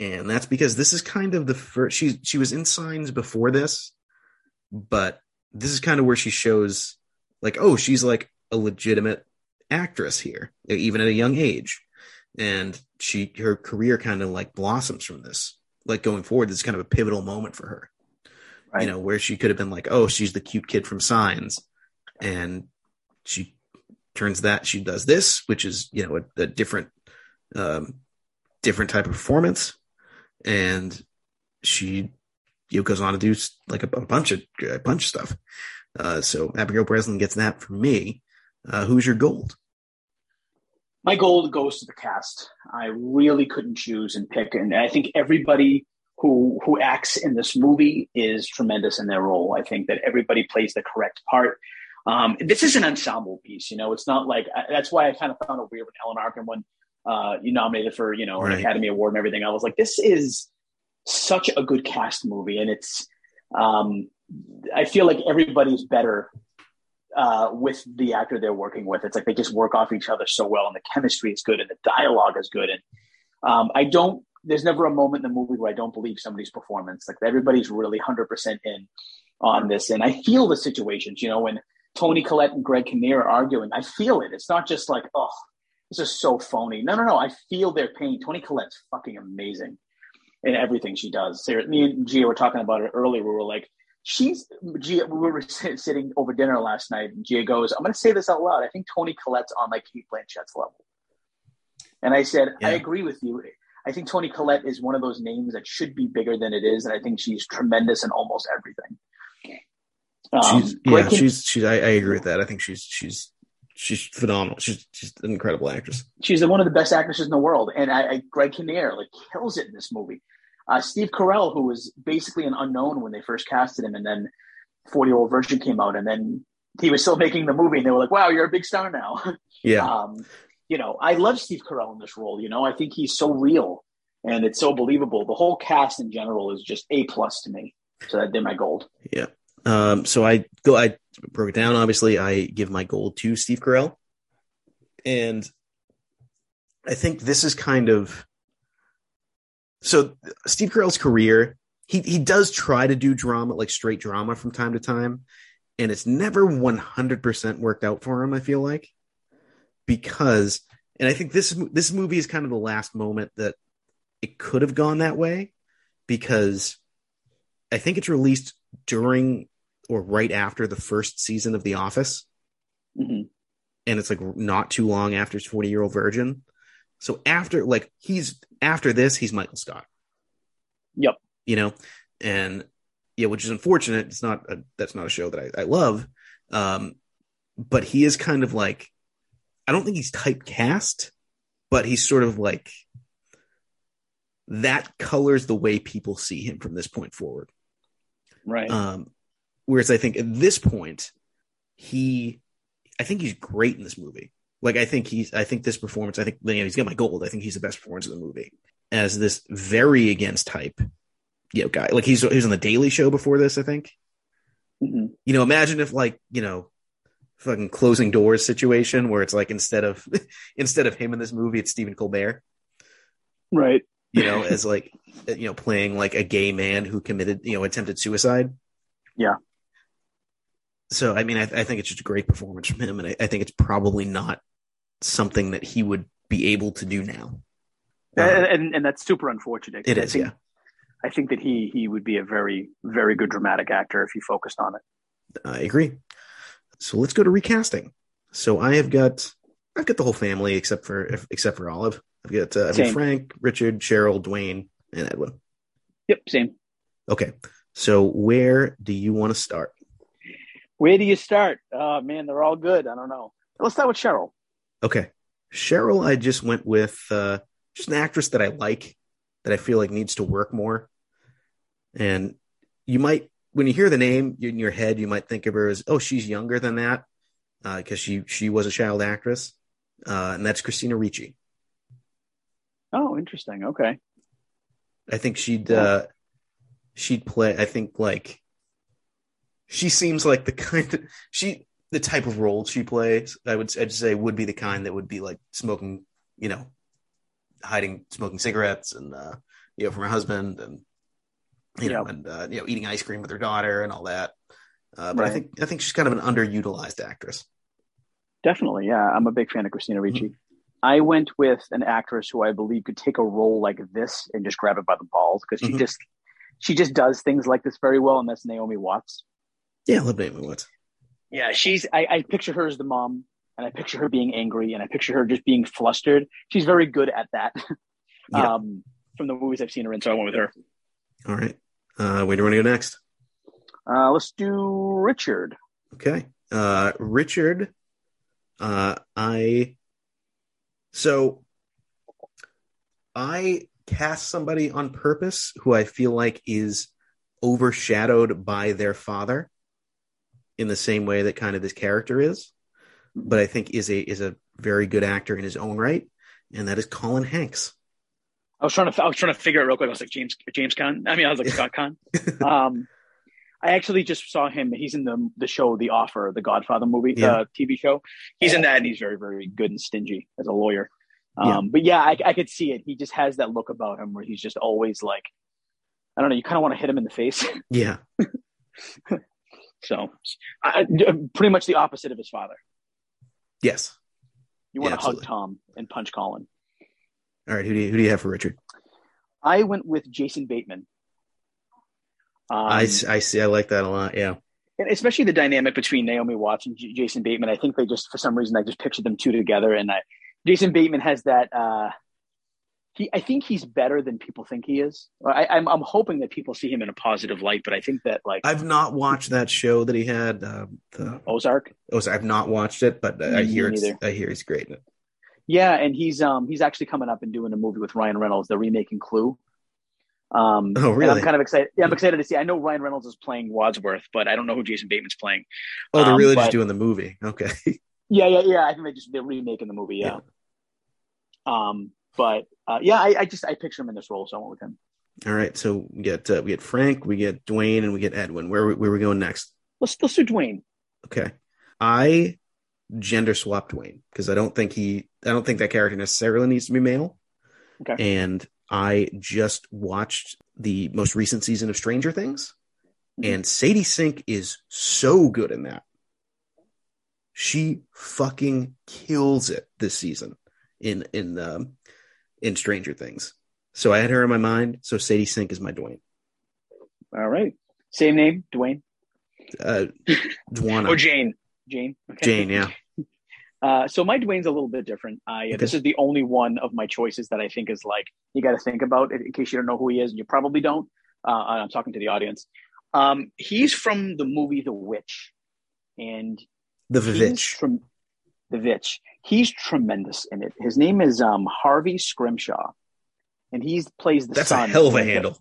and that's because this is kind of the first. She she was in Signs before this, but this is kind of where she shows like, oh, she's like a legitimate actress here, even at a young age, and she her career kind of like blossoms from this. Like going forward, this is kind of a pivotal moment for her. Right. You know, where she could have been like, oh, she's the cute kid from Signs, and she turns that she does this, which is you know a, a different, um, different type of performance, and she you know, goes on to do like a, a bunch of a bunch of stuff. Uh, so Abigail Breslin gets that from me. Uh, who's your gold? My gold goes to the cast. I really couldn't choose and pick, and I think everybody who who acts in this movie is tremendous in their role. I think that everybody plays the correct part. Um, this is an ensemble piece, you know. It's not like I, that's why I kind of found it weird when Alan Arkin when uh, you nominated for you know Right. an Academy Award and everything. I was like, this is such a good cast movie, and it's um, I feel like everybody's better uh, with the actor they're working with. It's like they just work off each other so well, and the chemistry is good, and the dialogue is good. And um, I don't. There's never a moment in the movie where I don't believe somebody's performance. Like everybody's really hundred percent in on this, and I feel the situations. You know, when Toni Collette and Greg Kinnear are arguing, I feel it. It's not just like, oh, this is so phony. No, no, no. I feel their pain. Toni Collette's fucking amazing in everything she does. Sarah, me and Gia were talking about it earlier. We were like, she's Gia. We were sitting over dinner last night, and Gia goes, "I'm going to say this out loud. I think Toni Collette's on like Cate Blanchett's level." And I said, Yeah. I agree with you. I think Toni Collette is one of those names that should be bigger than it is, and I think she's tremendous in almost everything. Um, she's yeah, she's she's I, I agree with that. I think she's she's she's phenomenal. She's she's an incredible actress. she's one of the best actresses in the world, and I, I Greg Kinnear like kills it in this movie. Uh, Steve Carell, who was basically an unknown when they first casted him, and then Forty Year Old Virgin came out, and then he was still making the movie, and they were like, "Wow, you're a big star now." Yeah, um, you know, I love Steve Carell in this role. You know, I think he's so real and it's so believable. The whole cast in general is just a plus to me. So that they're my gold. yeah. Um, so I go. I broke it down. Obviously, I give my gold to Steve Carell, and I think this is kind of so. Steve Carell's career, he he does try to do drama, like straight drama, from time to time, and it's never one hundred percent worked out for him. I feel like because, and I think this this movie is kind of the last moment that it could have gone that way because I think it's released during or right after the first season of The Office, hmm and it's like not too long after Forty Year Old Virgin. So after like he's after this, he's Michael Scott. Yep. You know, and yeah, which is unfortunate. It's not a, that's not a show that I, I love, um, but he is kind of like I don't think he's typecast, but he's sort of like that colors the way people see him from this point forward. Right. Um, whereas I think at this point, he, I think he's great in this movie. Like I think he's, I think this performance, I think you know, he's got my gold. I think he's the best performance in the movie as this very against type, you know, guy. Like he's he was on the Daily Show before this. I think. hmm You know, imagine if like you know, fucking closing doors situation where it's like instead of instead of him in this movie, it's Stephen Colbert. Right. You know, as like you know, playing like a gay man who committed you know attempted suicide. Yeah. So I mean, I, I think it's just a great performance from him, and I, I think it's probably not something that he would be able to do now. Uh, and, and, and that's super unfortunate. It is, I think, yeah. I think that he he would be a very very good dramatic actor if he focused on it. I agree. So let's go to recasting. So I have got I've got the whole family except for except for Olive. I've got uh, I've got Frank, Richard, Cheryl, Dwayne, and Edwin. Yep, same. Okay. So where do you want to start? Where do you start? Oh man, they're all good. I don't know. Let's start with Cheryl. Okay. Cheryl, I just went with uh, just an actress that I like, that I feel like needs to work more. And you might, when you hear the name in your head, you might think of her as, oh, she's younger than that, because she she was a child actress, uh, and that's Christina Ricci. Oh, interesting. Okay. I think she'd uh, she'd play. I think like she seems like the kind of she the type of role she plays. I would I'd say would be the kind that would be like smoking, you know, hiding smoking cigarettes and uh, you know from her husband and you know and uh, you know eating ice cream with her daughter and all that. Uh, but I think I think she's kind of an underutilized actress. Definitely, yeah. I'm a big fan of Christina Ricci. I went with an actress who I believe could take a role like this and just grab it by the balls because she Mhm. just she just does things like this very well, and that's Naomi Watts. Yeah, love Naomi Watts. Yeah, she's. I, I picture her as the mom, and I picture her being angry, and I picture her just being flustered. She's very good at that. Yeah. um, from the movies I've seen her in, so I went with her. All right, uh, where do you want to go next? Uh, let's do Richard. Okay. Uh Richard uh I so I cast somebody on purpose who I feel like is overshadowed by their father in the same way that kind of this character is, but I think is a is a very good actor in his own right, and that is Colin Hanks. I was trying to. I was trying to figure it real quick. I was like James James Caan. I mean, I was like Scott Caan. Um, I actually just saw him. He's in the the show The Offer, the Godfather movie, Yeah. uh, TV show. He's in that, and he's very very good and stingy as a lawyer. Um, Yeah. But yeah, I, I could see it. He just has that look about him where he's just always like, I don't know. You kind of want to hit him in the face. Yeah. so, I, pretty much the opposite of his father. Yes. You want Yeah, to hug. Tom and punch Colin. All right. Who do you who do you have for Richard? I went with Jason Bateman. Um, I, I see. I like that a lot. Yeah. and especially the dynamic between Naomi Watts and J- Jason Bateman. I think they just, for some reason, I just pictured them two together. And I, Jason Bateman has that. Uh, he, I think he's better than people think he is. I, I'm, I'm hoping that people see him in a positive light, but I think that like I've not watched that show that he had. Uh, the Ozark, so I've not watched it, but I Me hear it's. I hear he's great in it. yeah, and he's um he's actually coming up and doing a movie with Ryan Reynolds, the remaking Clue. Um, Oh, and really? I'm kind of excited. Yeah, I'm excited to see. I know Ryan Reynolds is playing Wadsworth, but I don't know who Jason Bateman's playing. Oh, they're Um, really but- just doing the movie. Okay. Yeah, yeah, yeah. I think they just they're remaking the movie. Yeah. Um, but uh, yeah, I, I just I picture him in this role, so I went with him. All right. So we get uh, we get Frank, we get Dwayne, and we get Edwin. Where where are we going next? Let's let's do Dwayne. Okay. I gender swap Dwayne because I don't think he I don't think that character necessarily needs to be male. Okay. And I just watched the most recent season of Stranger Things, Mhm. and Sadie Sink is so good in that. She fucking kills it this season in in um, in Stranger Things. So I had her in my mind. So Sadie Sink is my Dwayne. All right, same name, Dwayne Uh, Dwana. or Jane. Jane. Okay. Jane, yeah. Uh, so my Dwayne's a little bit different. I this is the only one of my choices that I think is like you got to think about in in case you don't know who he is, and you probably don't. Uh, I'm talking to the audience. Um, he's from the movie The Witch, and The Vivitch. from The Vitch. He's tremendous in it. His name is um, Harvey Scrimshaw, and he plays the That's a hell of a handle.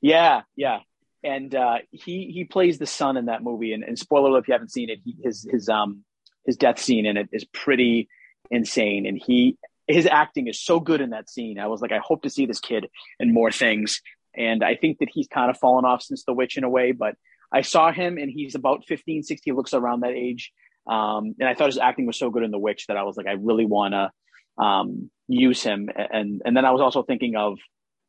Yeah, yeah. And uh, he he plays the son in that movie. And, and spoiler alert, if you haven't seen it, he, his his um his death scene in it is pretty insane. And he his acting is so good in that scene. I was like, I hope to see this kid in more things. And I think that he's kind of fallen off since The Witch in a way. But I saw him, and he's about 15, 16, looks around that age. Um, and I thought his acting was so good in The Witch that I was like, I really want to um, use him. And and then I was also thinking of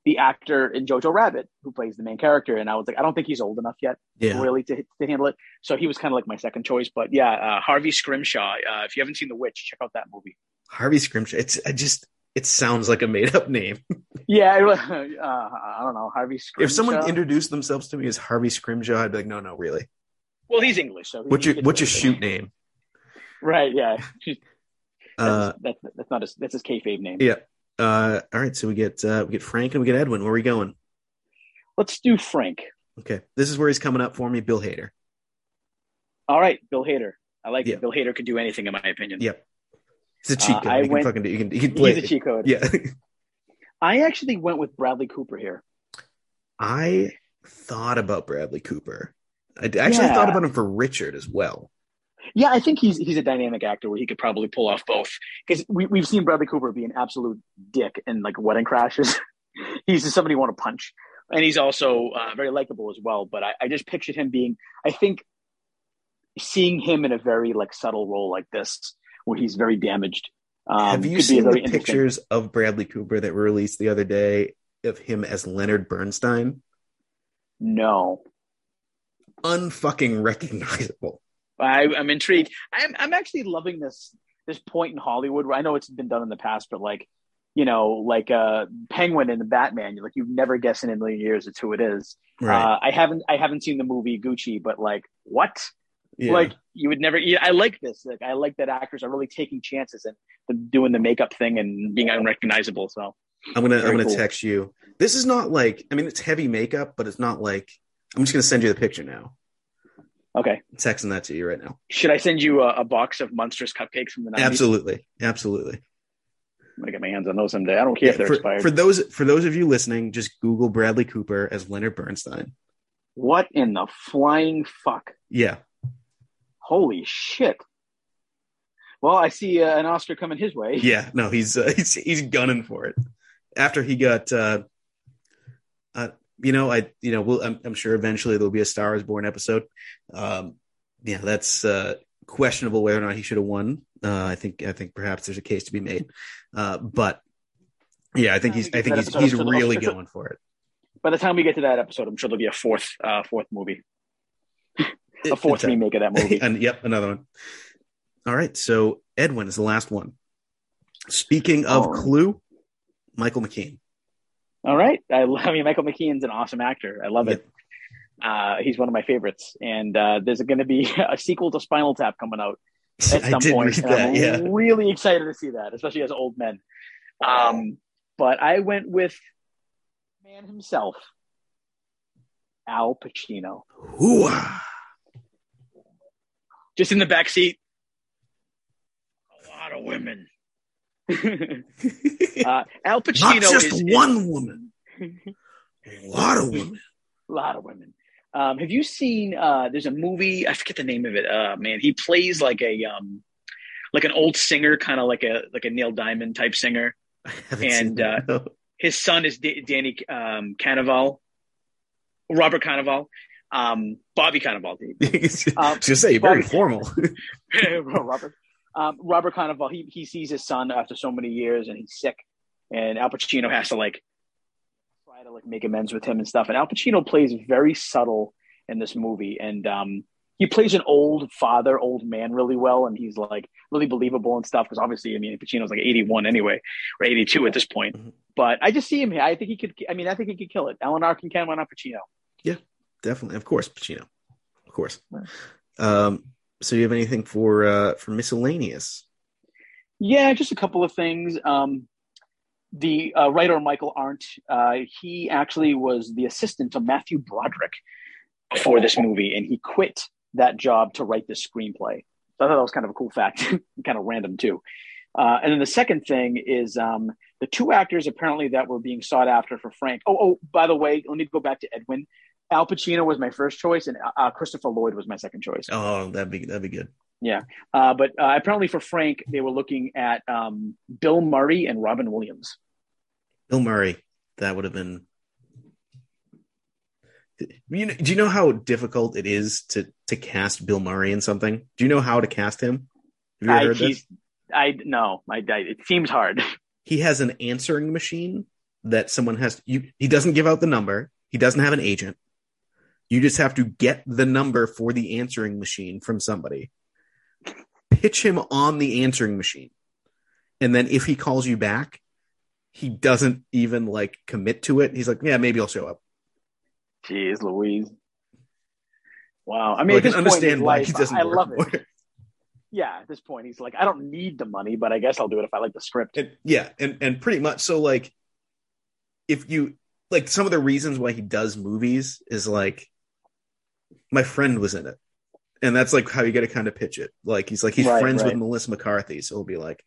the actor in Jojo Rabbit who plays the main character, and I was like, I don't think he's old enough yet, Yeah. really, to to handle it. So he was kind of like my second choice. But yeah, uh, Harvey Scrimshaw. Uh, if you haven't seen The Witch, check out that movie. Harvey Scrimshaw. It's I just it sounds like a made up name. Yeah, it uh, I don't know Harvey Scrimshaw. If someone introduced themselves to me as Harvey Scrimshaw, I'd be like, no, no, really. well, he's English, so What's your what's your shoot name? Right? Yeah, Uh, that's, that's that's not his that's his kayfabe name. yeah. Uh, all right. So we get uh, we get Frank and we get Edwin. Where are we going? Let's do Frank. Okay. This is where he's coming up for me. Bill Hader. All right, Bill Hader. I like Yeah. it. Bill Hader could do anything, in my opinion. Yep. It's a cheat Uh, code. I you can fucking do. You can, you can play. He's a cheat code. Yeah. I actually went with Bradley Cooper here. I thought about Bradley Cooper. I actually Yeah. thought about him for Richard as well. Yeah, I think he's he's a dynamic actor where he could probably pull off both. Because we we've seen Bradley Cooper be an absolute dick in like Wedding Crashers. he's just somebody you want to punch, and he's also uh, very likable as well. But I, I just pictured him being. I think seeing him in a very like subtle role like this, where he's very damaged. Um, Have you seen the pictures of Bradley Cooper that were released the other day of him as Leonard Bernstein? No, Unfucking recognizable. I, I'm intrigued. I'm I'm actually loving this this point in Hollywood where I know it's been done in the past, but like you know, like uh Penguin and the Batman, you're like you've never guessed in a million years it's who it is. Right. Uh, I haven't I haven't seen the movie Gucci, but like what? yeah. Like you would never. Yeah, I like this. Like I like that actors are really taking chances and doing the makeup thing and being unrecognizable. So I'm gonna I'm gonna cool. text you. This is not like I mean it's heavy makeup, but it's not like I'm just gonna send you the picture now. Okay, I'm texting that to you right now. should I send you a, a box of monstrous cupcakes from the 90s? Absolutely, absolutely. I'm gonna get my hands on those someday. I don't care if they're for, expired. for those for those of you listening, just Google Bradley Cooper as Leonard Bernstein. what in the flying fuck? Yeah, Holy shit! Well, I see uh, an Oscar coming his way. yeah. No, he's uh, he's he's gunning for it. After he got, uh, uh, you know, I you know, we'll, I'm, I'm sure eventually there'll be a Star is Born episode. Um, yeah, that's uh, questionable whether or not he should have won. Uh, I think I think perhaps there's a case to be made, uh, but yeah, I think he's I think he's he's really going for it. By the time we get to that episode, I'm sure there'll be a fourth uh, fourth movie, a fourth remake of that movie. and yep, another one. All right, so Edwin is the last one. Speaking of Oh. Clue, Michael McKean. All right. I, I mean, Michael McKean's an awesome actor. I love it. Uh, he's one of my favorites. And uh, there's going to be a sequel to Spinal Tap coming out at some point. read that. I'm Yeah, really excited to see that, especially as old men. Um, but I went with man himself, Al Pacino, Hooah. just in the back seat. A lot of women. uh, Al Pacino Not just is, is- one woman, a lot of women. a lot of women. Um, have you seen? Uh, there's a movie. I forget the name of it. Uh, man, he plays like a um, like an old singer, kind of like a like a Neil Diamond type singer. And. No. His son is D- Danny um, Cannavale, Robert Cannavale, um, Bobby Cannavale. Was gonna say very Bobby- formal. Robert. Um, Robert Cannavale. He he sees his son after so many years, and he's sick, and Al Pacino has to like try to like make amends with him and stuff. And Al Pacino plays very subtle in this movie, and um, he plays an old father, old man, really well, and he's like really believable and stuff. Because obviously, I mean, Pacino's like eighty one anyway, or eighty two at this point. Mhm. But I just see him here. I think he could. I mean, I think he could kill it. Alan Arkin can win Al Pacino. Yeah, definitely, of course, Pacino, of course. Um, so you have anything for uh for miscellaneous? Yeah, just a couple of things. Um, the uh, writer Michael Arndt, uh, he actually was the assistant to Matthew Broderick for this movie, and he quit that job to write this screenplay. So I thought that was kind of a cool fact, kind of random too. Uh, and then the second thing is um, the two actors apparently that were being sought after for Frank. Oh, oh, by the way, let me go back to Edwin. Al Pacino was my first choice, and uh, Christopher Lloyd was my second choice. Oh, that'd be that'd be good. Yeah, uh, but uh, apparently for Frank, they were looking at um, Bill Murray and Robin Williams. Bill Murray, that would have been. You know, do you know how difficult it is to to cast Bill Murray in something? Do you know how to cast him? Have you ever I, heard this? I no, I, I, it seems hard. He has an answering machine that someone has you he doesn't give out the number he doesn't have an agent you just have to get the number for the answering machine from somebody pitch him on the answering machine and then if he calls you back he doesn't even like commit to it he's like yeah maybe i'll show up Jeez, Louise. Wow. I mean, I at can this point understand why life, he doesn't I love more. it. Yeah, at this point, he's like, I don't need the money, but I guess I'll do it if I like the script. And yeah, and and pretty much so like if you like some of the reasons why he does movies is like my friend was in it. And that's like how you got to kind of pitch it. Like he's like he's Right, friends with. Melissa McCarthy, so he'll be like,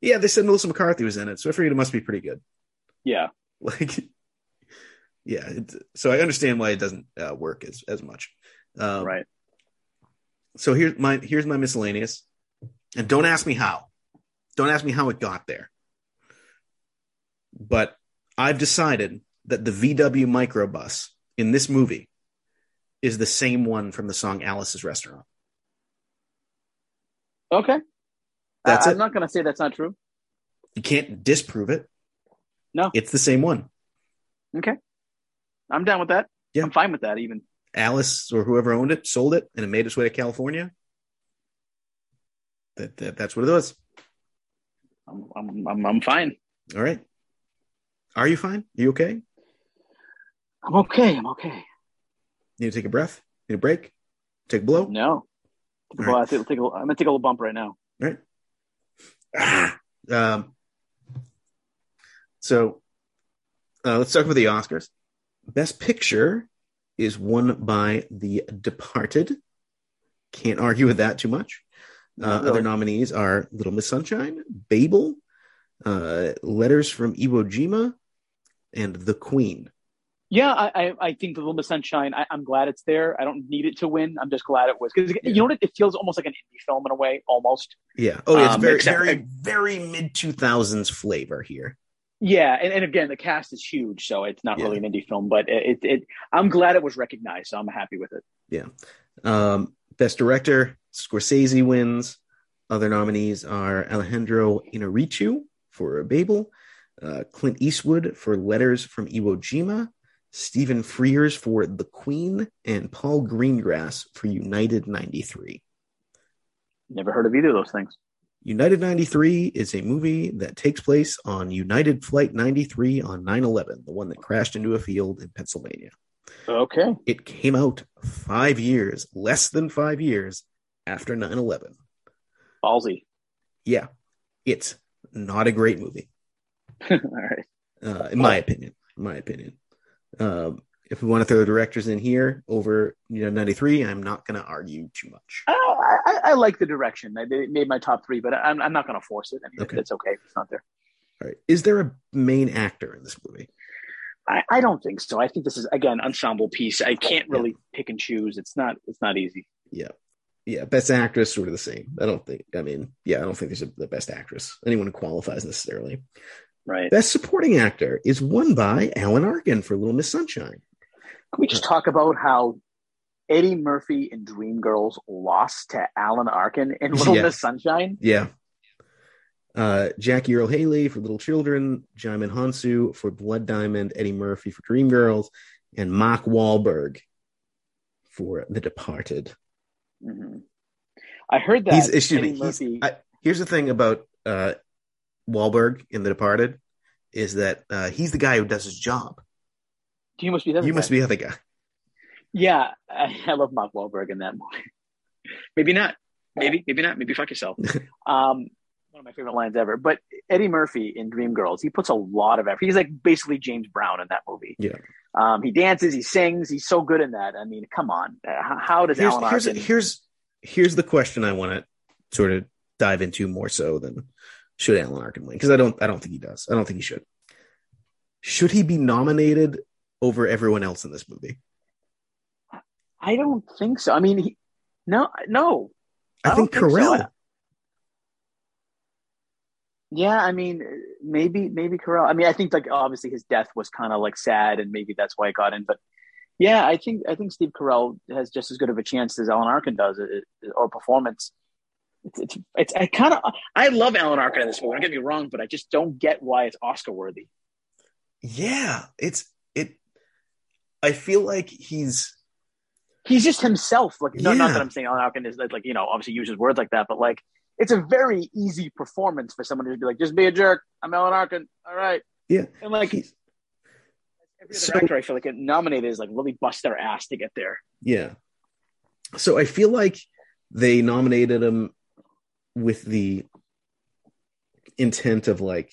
"Yeah, they said Melissa McCarthy was in it, so I figured it must be pretty good." Yeah. Like, yeah. So I understand why it doesn't uh, work as as much. Um, right. so here's my here's my miscellaneous and don't ask me how don't ask me how it got there but i've decided that the vw microbus in this movie is the same one from the song alice's restaurant Okay. That's I, I'm not going to say that's not true. you can't disprove it No. it's the same one Okay. I'm down with that. Yeah. I'm fine with that, even. alice or whoever owned it sold it and it made its way to california that, that that's what it was I'm, I'm, I'm, I'm fine. all right are you fine you okay I'm okay. I'm okay. Need to take a breath need a break take a blow No. All Well, right. I think, take a, I'm going to take a little bump right now. right? um, so uh, let's talk about the Oscars. Best Picture is won by The Departed. Can't argue with that too much. Uh, really. Other nominees are Little Miss Sunshine, Babel, uh, Letters from Iwo Jima, and The Queen. Yeah, I, I, I think the Little Miss Sunshine. I, I'm glad it's there. I don't need it to win. I'm just glad it was because you know what? It, feels almost like an indie film in a way, almost. Yeah. Oh, yeah, it's Um, very, except- very, very mid two thousands flavor here. Yeah, and, and again, the cast is huge, so it's not Yeah. really an indie film, but it, it, it. I'm glad it was recognized, so I'm happy with it. Yeah. Um, Best Director, Scorsese wins. Other nominees are Alejandro Inarritu for Babel, uh, Clint Eastwood for Letters from Iwo Jima, Stephen Frears for The Queen, and Paul Greengrass for United 93. Never heard of either of those things. United 93 is a movie that takes place on United Flight 93 on 9 11, the one that crashed into a field in Pennsylvania. Okay, It came out five years, less than five years after 9 11. ballsy. yeah, it's not a great movie, All right. uh, in my opinion. In my opinion. Um, if we want to throw the directors in here over you know 93, I'm not going to argue too much. I, I, I like the direction. I it made my top three, but I'm, I'm not going to force it. I mean, Okay. that's okay if it's not there. All right. Is there a main actor in this movie? I, I don't think so. I think this is again ensemble piece. I can't really pick and choose. It's not. It's not easy. Yeah yeah, best actress, sort of the same. I don't think, I mean, yeah, I don't think there's a, the best actress, anyone who qualifies necessarily. Right. Best supporting actor is won by Alan Arkin for Little Miss Sunshine. Can we just talk about how Eddie Murphy in Dreamgirls lost to Alan Arkin in Little Yeah. Miss Sunshine? Yeah. Uh, Jackie Earle Haley for Little Children, Djimon Hounsou for Blood Diamond, Eddie Murphy for Dreamgirls, and Mark Wahlberg for The Departed. Mhm. I heard that. He's excuse Eddie me. Murphy. I, here's the thing about uh, Wahlberg in The Departed is that uh, he's the guy who does his job. you must be. the other You must guy. be the other guy. Yeah, I, I love Mark Wahlberg in that movie. maybe not. Maybe. Maybe not. Maybe fuck yourself. um, one of my favorite lines ever. But Eddie Murphy in Dreamgirls, he puts a lot of effort. He's like basically James Brown in that movie. Yeah. Um, he dances, he sings, he's so good in that. I mean, come on. Uh, how, how does Here's, Alan here's, Arkin? here's here's the question I want to sort of dive into more so than should Alan Arkin win because I don't I don't think he does. I don't think he should. Should he be nominated over everyone else in this movie? I don't think so. I mean, he, no, no. I, I think think so. Carell. Yeah, I mean, maybe maybe Carell. I mean, I think like obviously his death was kind of like sad, and maybe that's why it got in. But yeah, I think I think Steve Carell has just as good of a chance as Alan Arkin does, or performance. It's it's, it's I kind of I love Alan Arkin in this movie. Don't get me wrong, but I just don't get why it's Oscar worthy. Yeah, it's it. I feel like he's He's just himself. Like, no, not Yeah. that I'm saying Alan Arkin is like, you know, obviously uses words like that, but like, it's a very easy performance for someone to just be like, just be a jerk. I'm Alan Arkin. All right. yeah. And like, He's, every other So- actor I feel like get nominated is like really bust their ass to get there. Yeah. So I feel like they nominated him with the intent of like,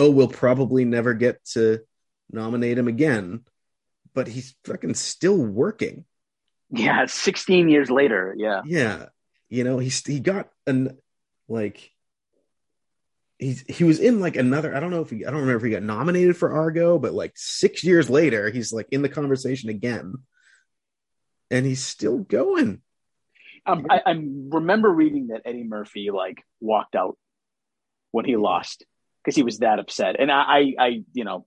oh, we'll probably never get to nominate him again, but he's fucking still working. Yeah, 16 years later. Yeah. Yeah. You know, he's he got an like he's he was in like another I don't know if he I don't remember if he got nominated for Argo, but like six years later, he's like in the conversation again. And he's still going. Um, I, I remember reading that Eddie Murphy like walked out when he lost because he was that upset. And I, I, I you know,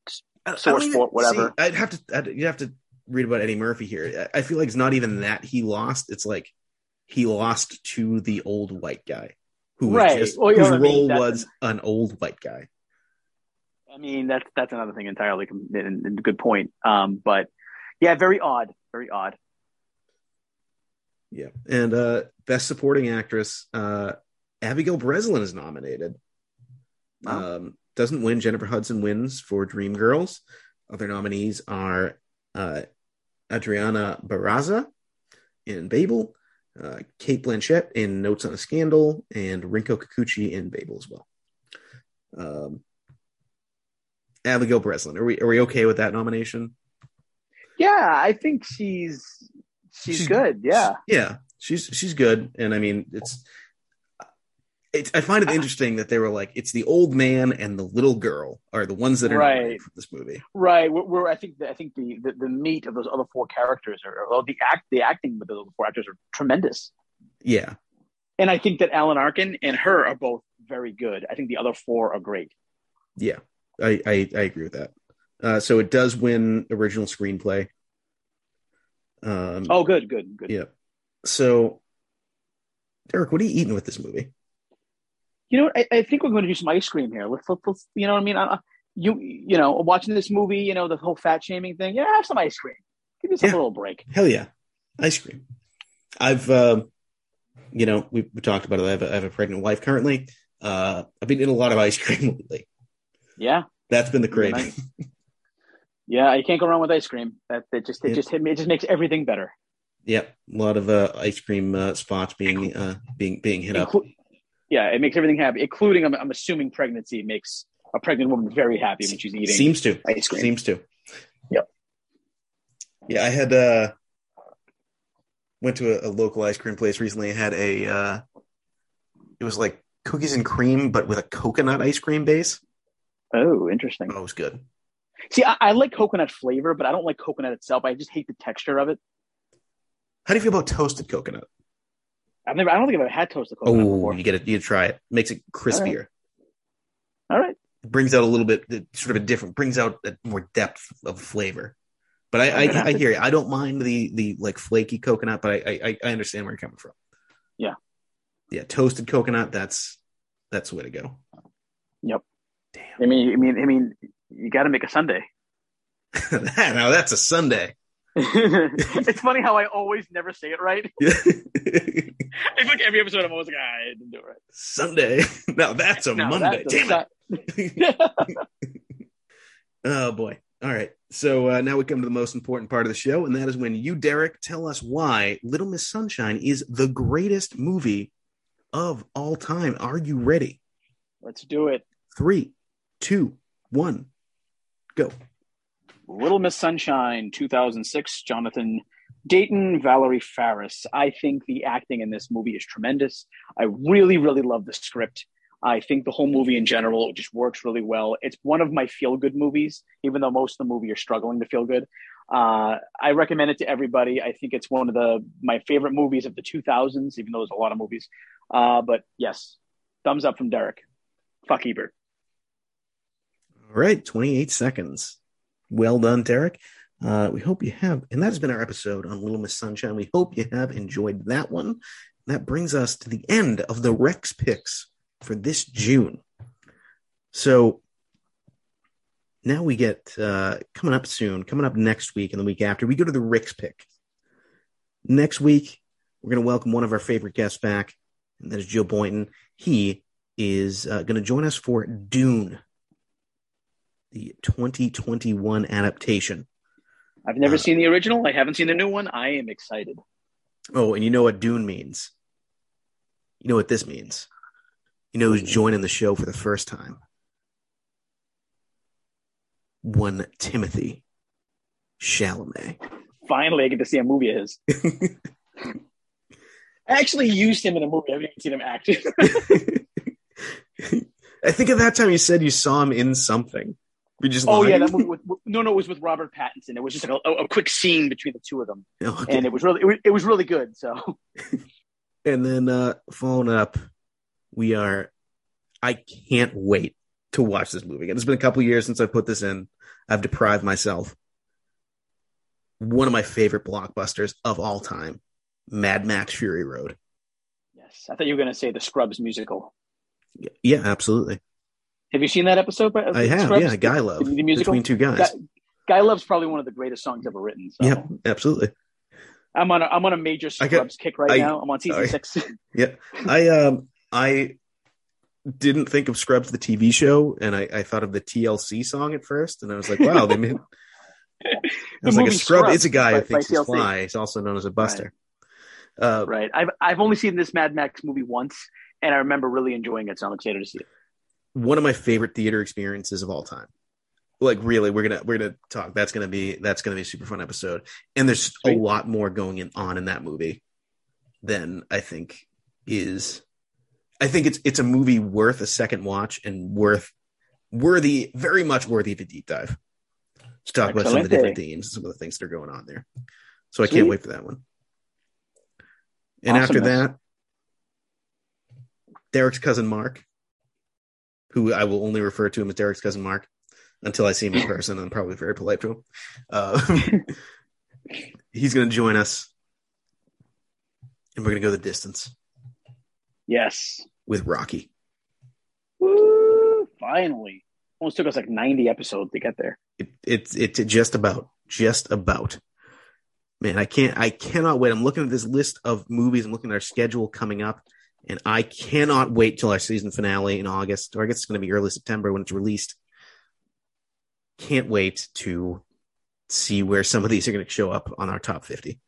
Source for whatever. see, I'd have to. I'd, you'd have to read about Eddie Murphy here. I feel like it's not even that he lost. It's like he lost to the old white guy who was Right. just, Well, whose what I mean? role was an old white guy. I mean, that's that's another thing entirely. Good point. Um, but yeah, very odd. Very odd. Yeah, and uh, best supporting actress, uh, Abigail Breslin is nominated. Wow. Um, doesn't win. Jennifer Hudson wins for Dreamgirls. Other nominees are uh, Adriana Barraza in Babel, uh, Cate Blanchett in Notes on a Scandal, and Rinko Kikuchi in Babel as well. Um, Abigail Breslin, are we are we okay with that nomination? Yeah, I think she's she's, She's- good. Yeah. Yeah, she's she's good, and I mean it's. It's, I find it interesting that they were like, it's the old man and the little girl are the ones that are Right. for this movie. Right. We're, we're I think the, I think the, the the meat of those other four characters are well, the act the acting with those other four actors are tremendous. Yeah, And I think that Alan Arkin and her are both very good. I think the other four are great. yeah, I I, I agree with that. Uh, so it does win original screenplay. Um, Oh, good, good, good. yeah. So, Derek, what are you eating with this movie? You know. I, I think we're going to do some ice cream here. Let's, let's, let's you know what I mean? Uh, you, you know, watching this movie, you know, the whole fat shaming thing. Yeah, have some ice cream. Give yourself Yeah. a little break. Hell yeah, ice cream. I've, uh, you know, we, we talked about it. I have, a, I have a pregnant wife currently. Uh, I've been eating a lot of ice cream lately. Yeah, That's been the craving. Yeah. You can't go wrong with ice cream. That that just it Yeah. just it just makes everything better. Yep, a lot of uh, ice cream uh, spots being uh, being being hit up. Yeah, it makes everything happy, including I'm, I'm assuming pregnancy makes a pregnant woman very happy when she's eating Seems to. ice cream. Seems to. Yep. Yeah, I had uh went to a, a local ice cream place recently. I had a uh it was like cookies and cream, but with a coconut ice cream base. Oh, interesting. Oh, it was good. See, I, I like coconut flavor, but I don't like coconut itself. I just hate the texture of it. How do you feel about toasted coconut? I've never. I don't think I've ever had toasted coconut Oh, you get it. You try it. Makes it crispier. All right. Brings out a little bit, sort of a different. Brings out a more depth of flavor. But I, I, I hear you. I don't mind the the like flaky coconut, but I, I I understand where you're coming from. Yeah. yeah. Toasted coconut. That's that's the way to go. Yep. Damn. I mean, I mean, I mean, you got to make a Sunday. now that's a Sunday. it's funny how I always never say it right. Sunday. It's like every episode I'm always like, ah, I didn't do it right. Sunday. Now that's a No, Monday. that's Damn a- it. Oh boy. All right. So uh, now we come to the most important part of the show, and that is when you, Derek, tell us why Little Miss Sunshine is the greatest movie of all time. Are you ready? Let's do it. Three, two, one, go. Little Miss Sunshine, 2006, Jonathan Dayton, Valerie Faris. I think the acting in this movie is tremendous. I really, really love the script. I think the whole movie in general just works really well. It's one of my feel good movies, even though most of the movie are struggling to feel good. Uh, I recommend it to everybody. I think it's one of the my favorite movies of the 2000s, even though there's a lot of movies. Uh, but yes, thumbs up from Derek. Fuck Ebert. All right, 28 seconds. Well done, Derek. Uh, we hope you have, and that has been our episode on Little Miss Sunshine. We hope you have enjoyed that one. That brings us to the end of the Rek's picks for this June. So, now we get uh, coming up soon, coming up next week and the week after, we go to the Rick's pick. Next week, we're going to welcome one of our favorite guests back, and that is Joe Boynton. He is uh, going to join us for Dune, the 2021 adaptation. I've never Uh, seen the original. I haven't seen the new one. I am excited. Oh, and you know what Dune means? You know what this means? You know who's joining the show for the first time? One Timothée Chalamet. Finally, I get to see a movie of his. I actually used him in a movie. I haven't even seen him act. I think at that time you said you saw him in something. We just oh yeah, that movie. With, no, no, it was with Robert Pattinson. It was just like a, a quick scene between the two of them, Okay. and it was really, it was, it was really good. So And then uh following up, we are I can't wait to watch this movie. It's been a couple years since I put this in. I've deprived myself. One of my favorite blockbusters of all time, Mad Max Fury Road. yes, I thought you were going to say the Scrubs musical. Yeah, absolutely. Have you seen that episode? by- I have. Scrubs? Yeah, Guy Love. The musical? Between two guys. Guy, Guy Love's probably one of the greatest songs ever written. So. Yeah, absolutely. I'm on a, I'm on a major Scrubs got- kick right I- now. I'm on season I- six. I um I didn't think of Scrubs the TV show, and I, I thought of the TLC song at first, and I was like, wow, they made. I was like a scrub. Scrubs It's a guy by- who thinks he's fly. He's also known as a buster. Uh, right. I've I've only seen this Mad Max movie once, and I remember really enjoying it. So I'm excited to see it. One of my favorite theater experiences of all time. Like really, we're gonna we're gonna talk. That's gonna be that's gonna be a super fun episode. And there's a lot more going in, on in that movie than I think is. I think it's it's a movie worth a second watch and worth worthy, very much worthy of a deep dive. To talk about some of the different themes, some of the things that are going on there. So I can't wait for that one. And after that, Derek's cousin Mark, who I will only refer to him as Derek's cousin Mark until I see him in person. I'm probably very polite to him. Uh, he's going to join us, and we're going to go the distance Yes. with Rocky. Woo! Finally. Almost took us like 90 episodes to get there. It, it's it's just about just about. Man, I can't I cannot wait. I'm looking at this list of movies. I'm looking at our schedule coming up, and I cannot wait till our season finale in August, or I guess it's going to be early September when it's released. Can't wait to see where some of these are going to show up on our top 50.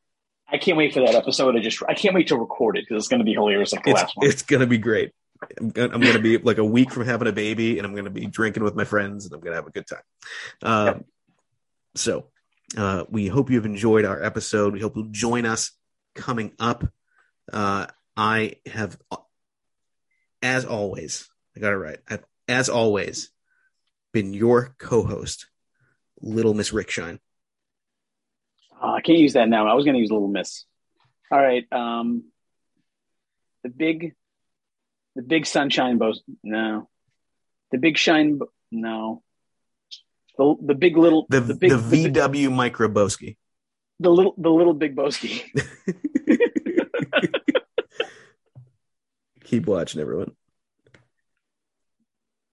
I can't wait for that episode. I just I can't wait to record it because it's going to be hilarious like the It's, last one. it's going to be great. I'm going, I'm going to be like a week from having a baby, and I'm going to be drinking with my friends, and I'm going to have a good time. Uh, Yep. So, uh, we hope you've enjoyed our episode. We hope you'll join us coming up. Uh, I have, as always, I got it right. I've, as always, been your co-host, Little Miss Rickshine. Oh, I can't use that now. I was going to use Little Miss. All right. Um, the big, the big sunshine boat. No, the big shine. Bo- no, the the big little The the the, big VW Microboski. the little the little big Boski. Keep watching, everyone.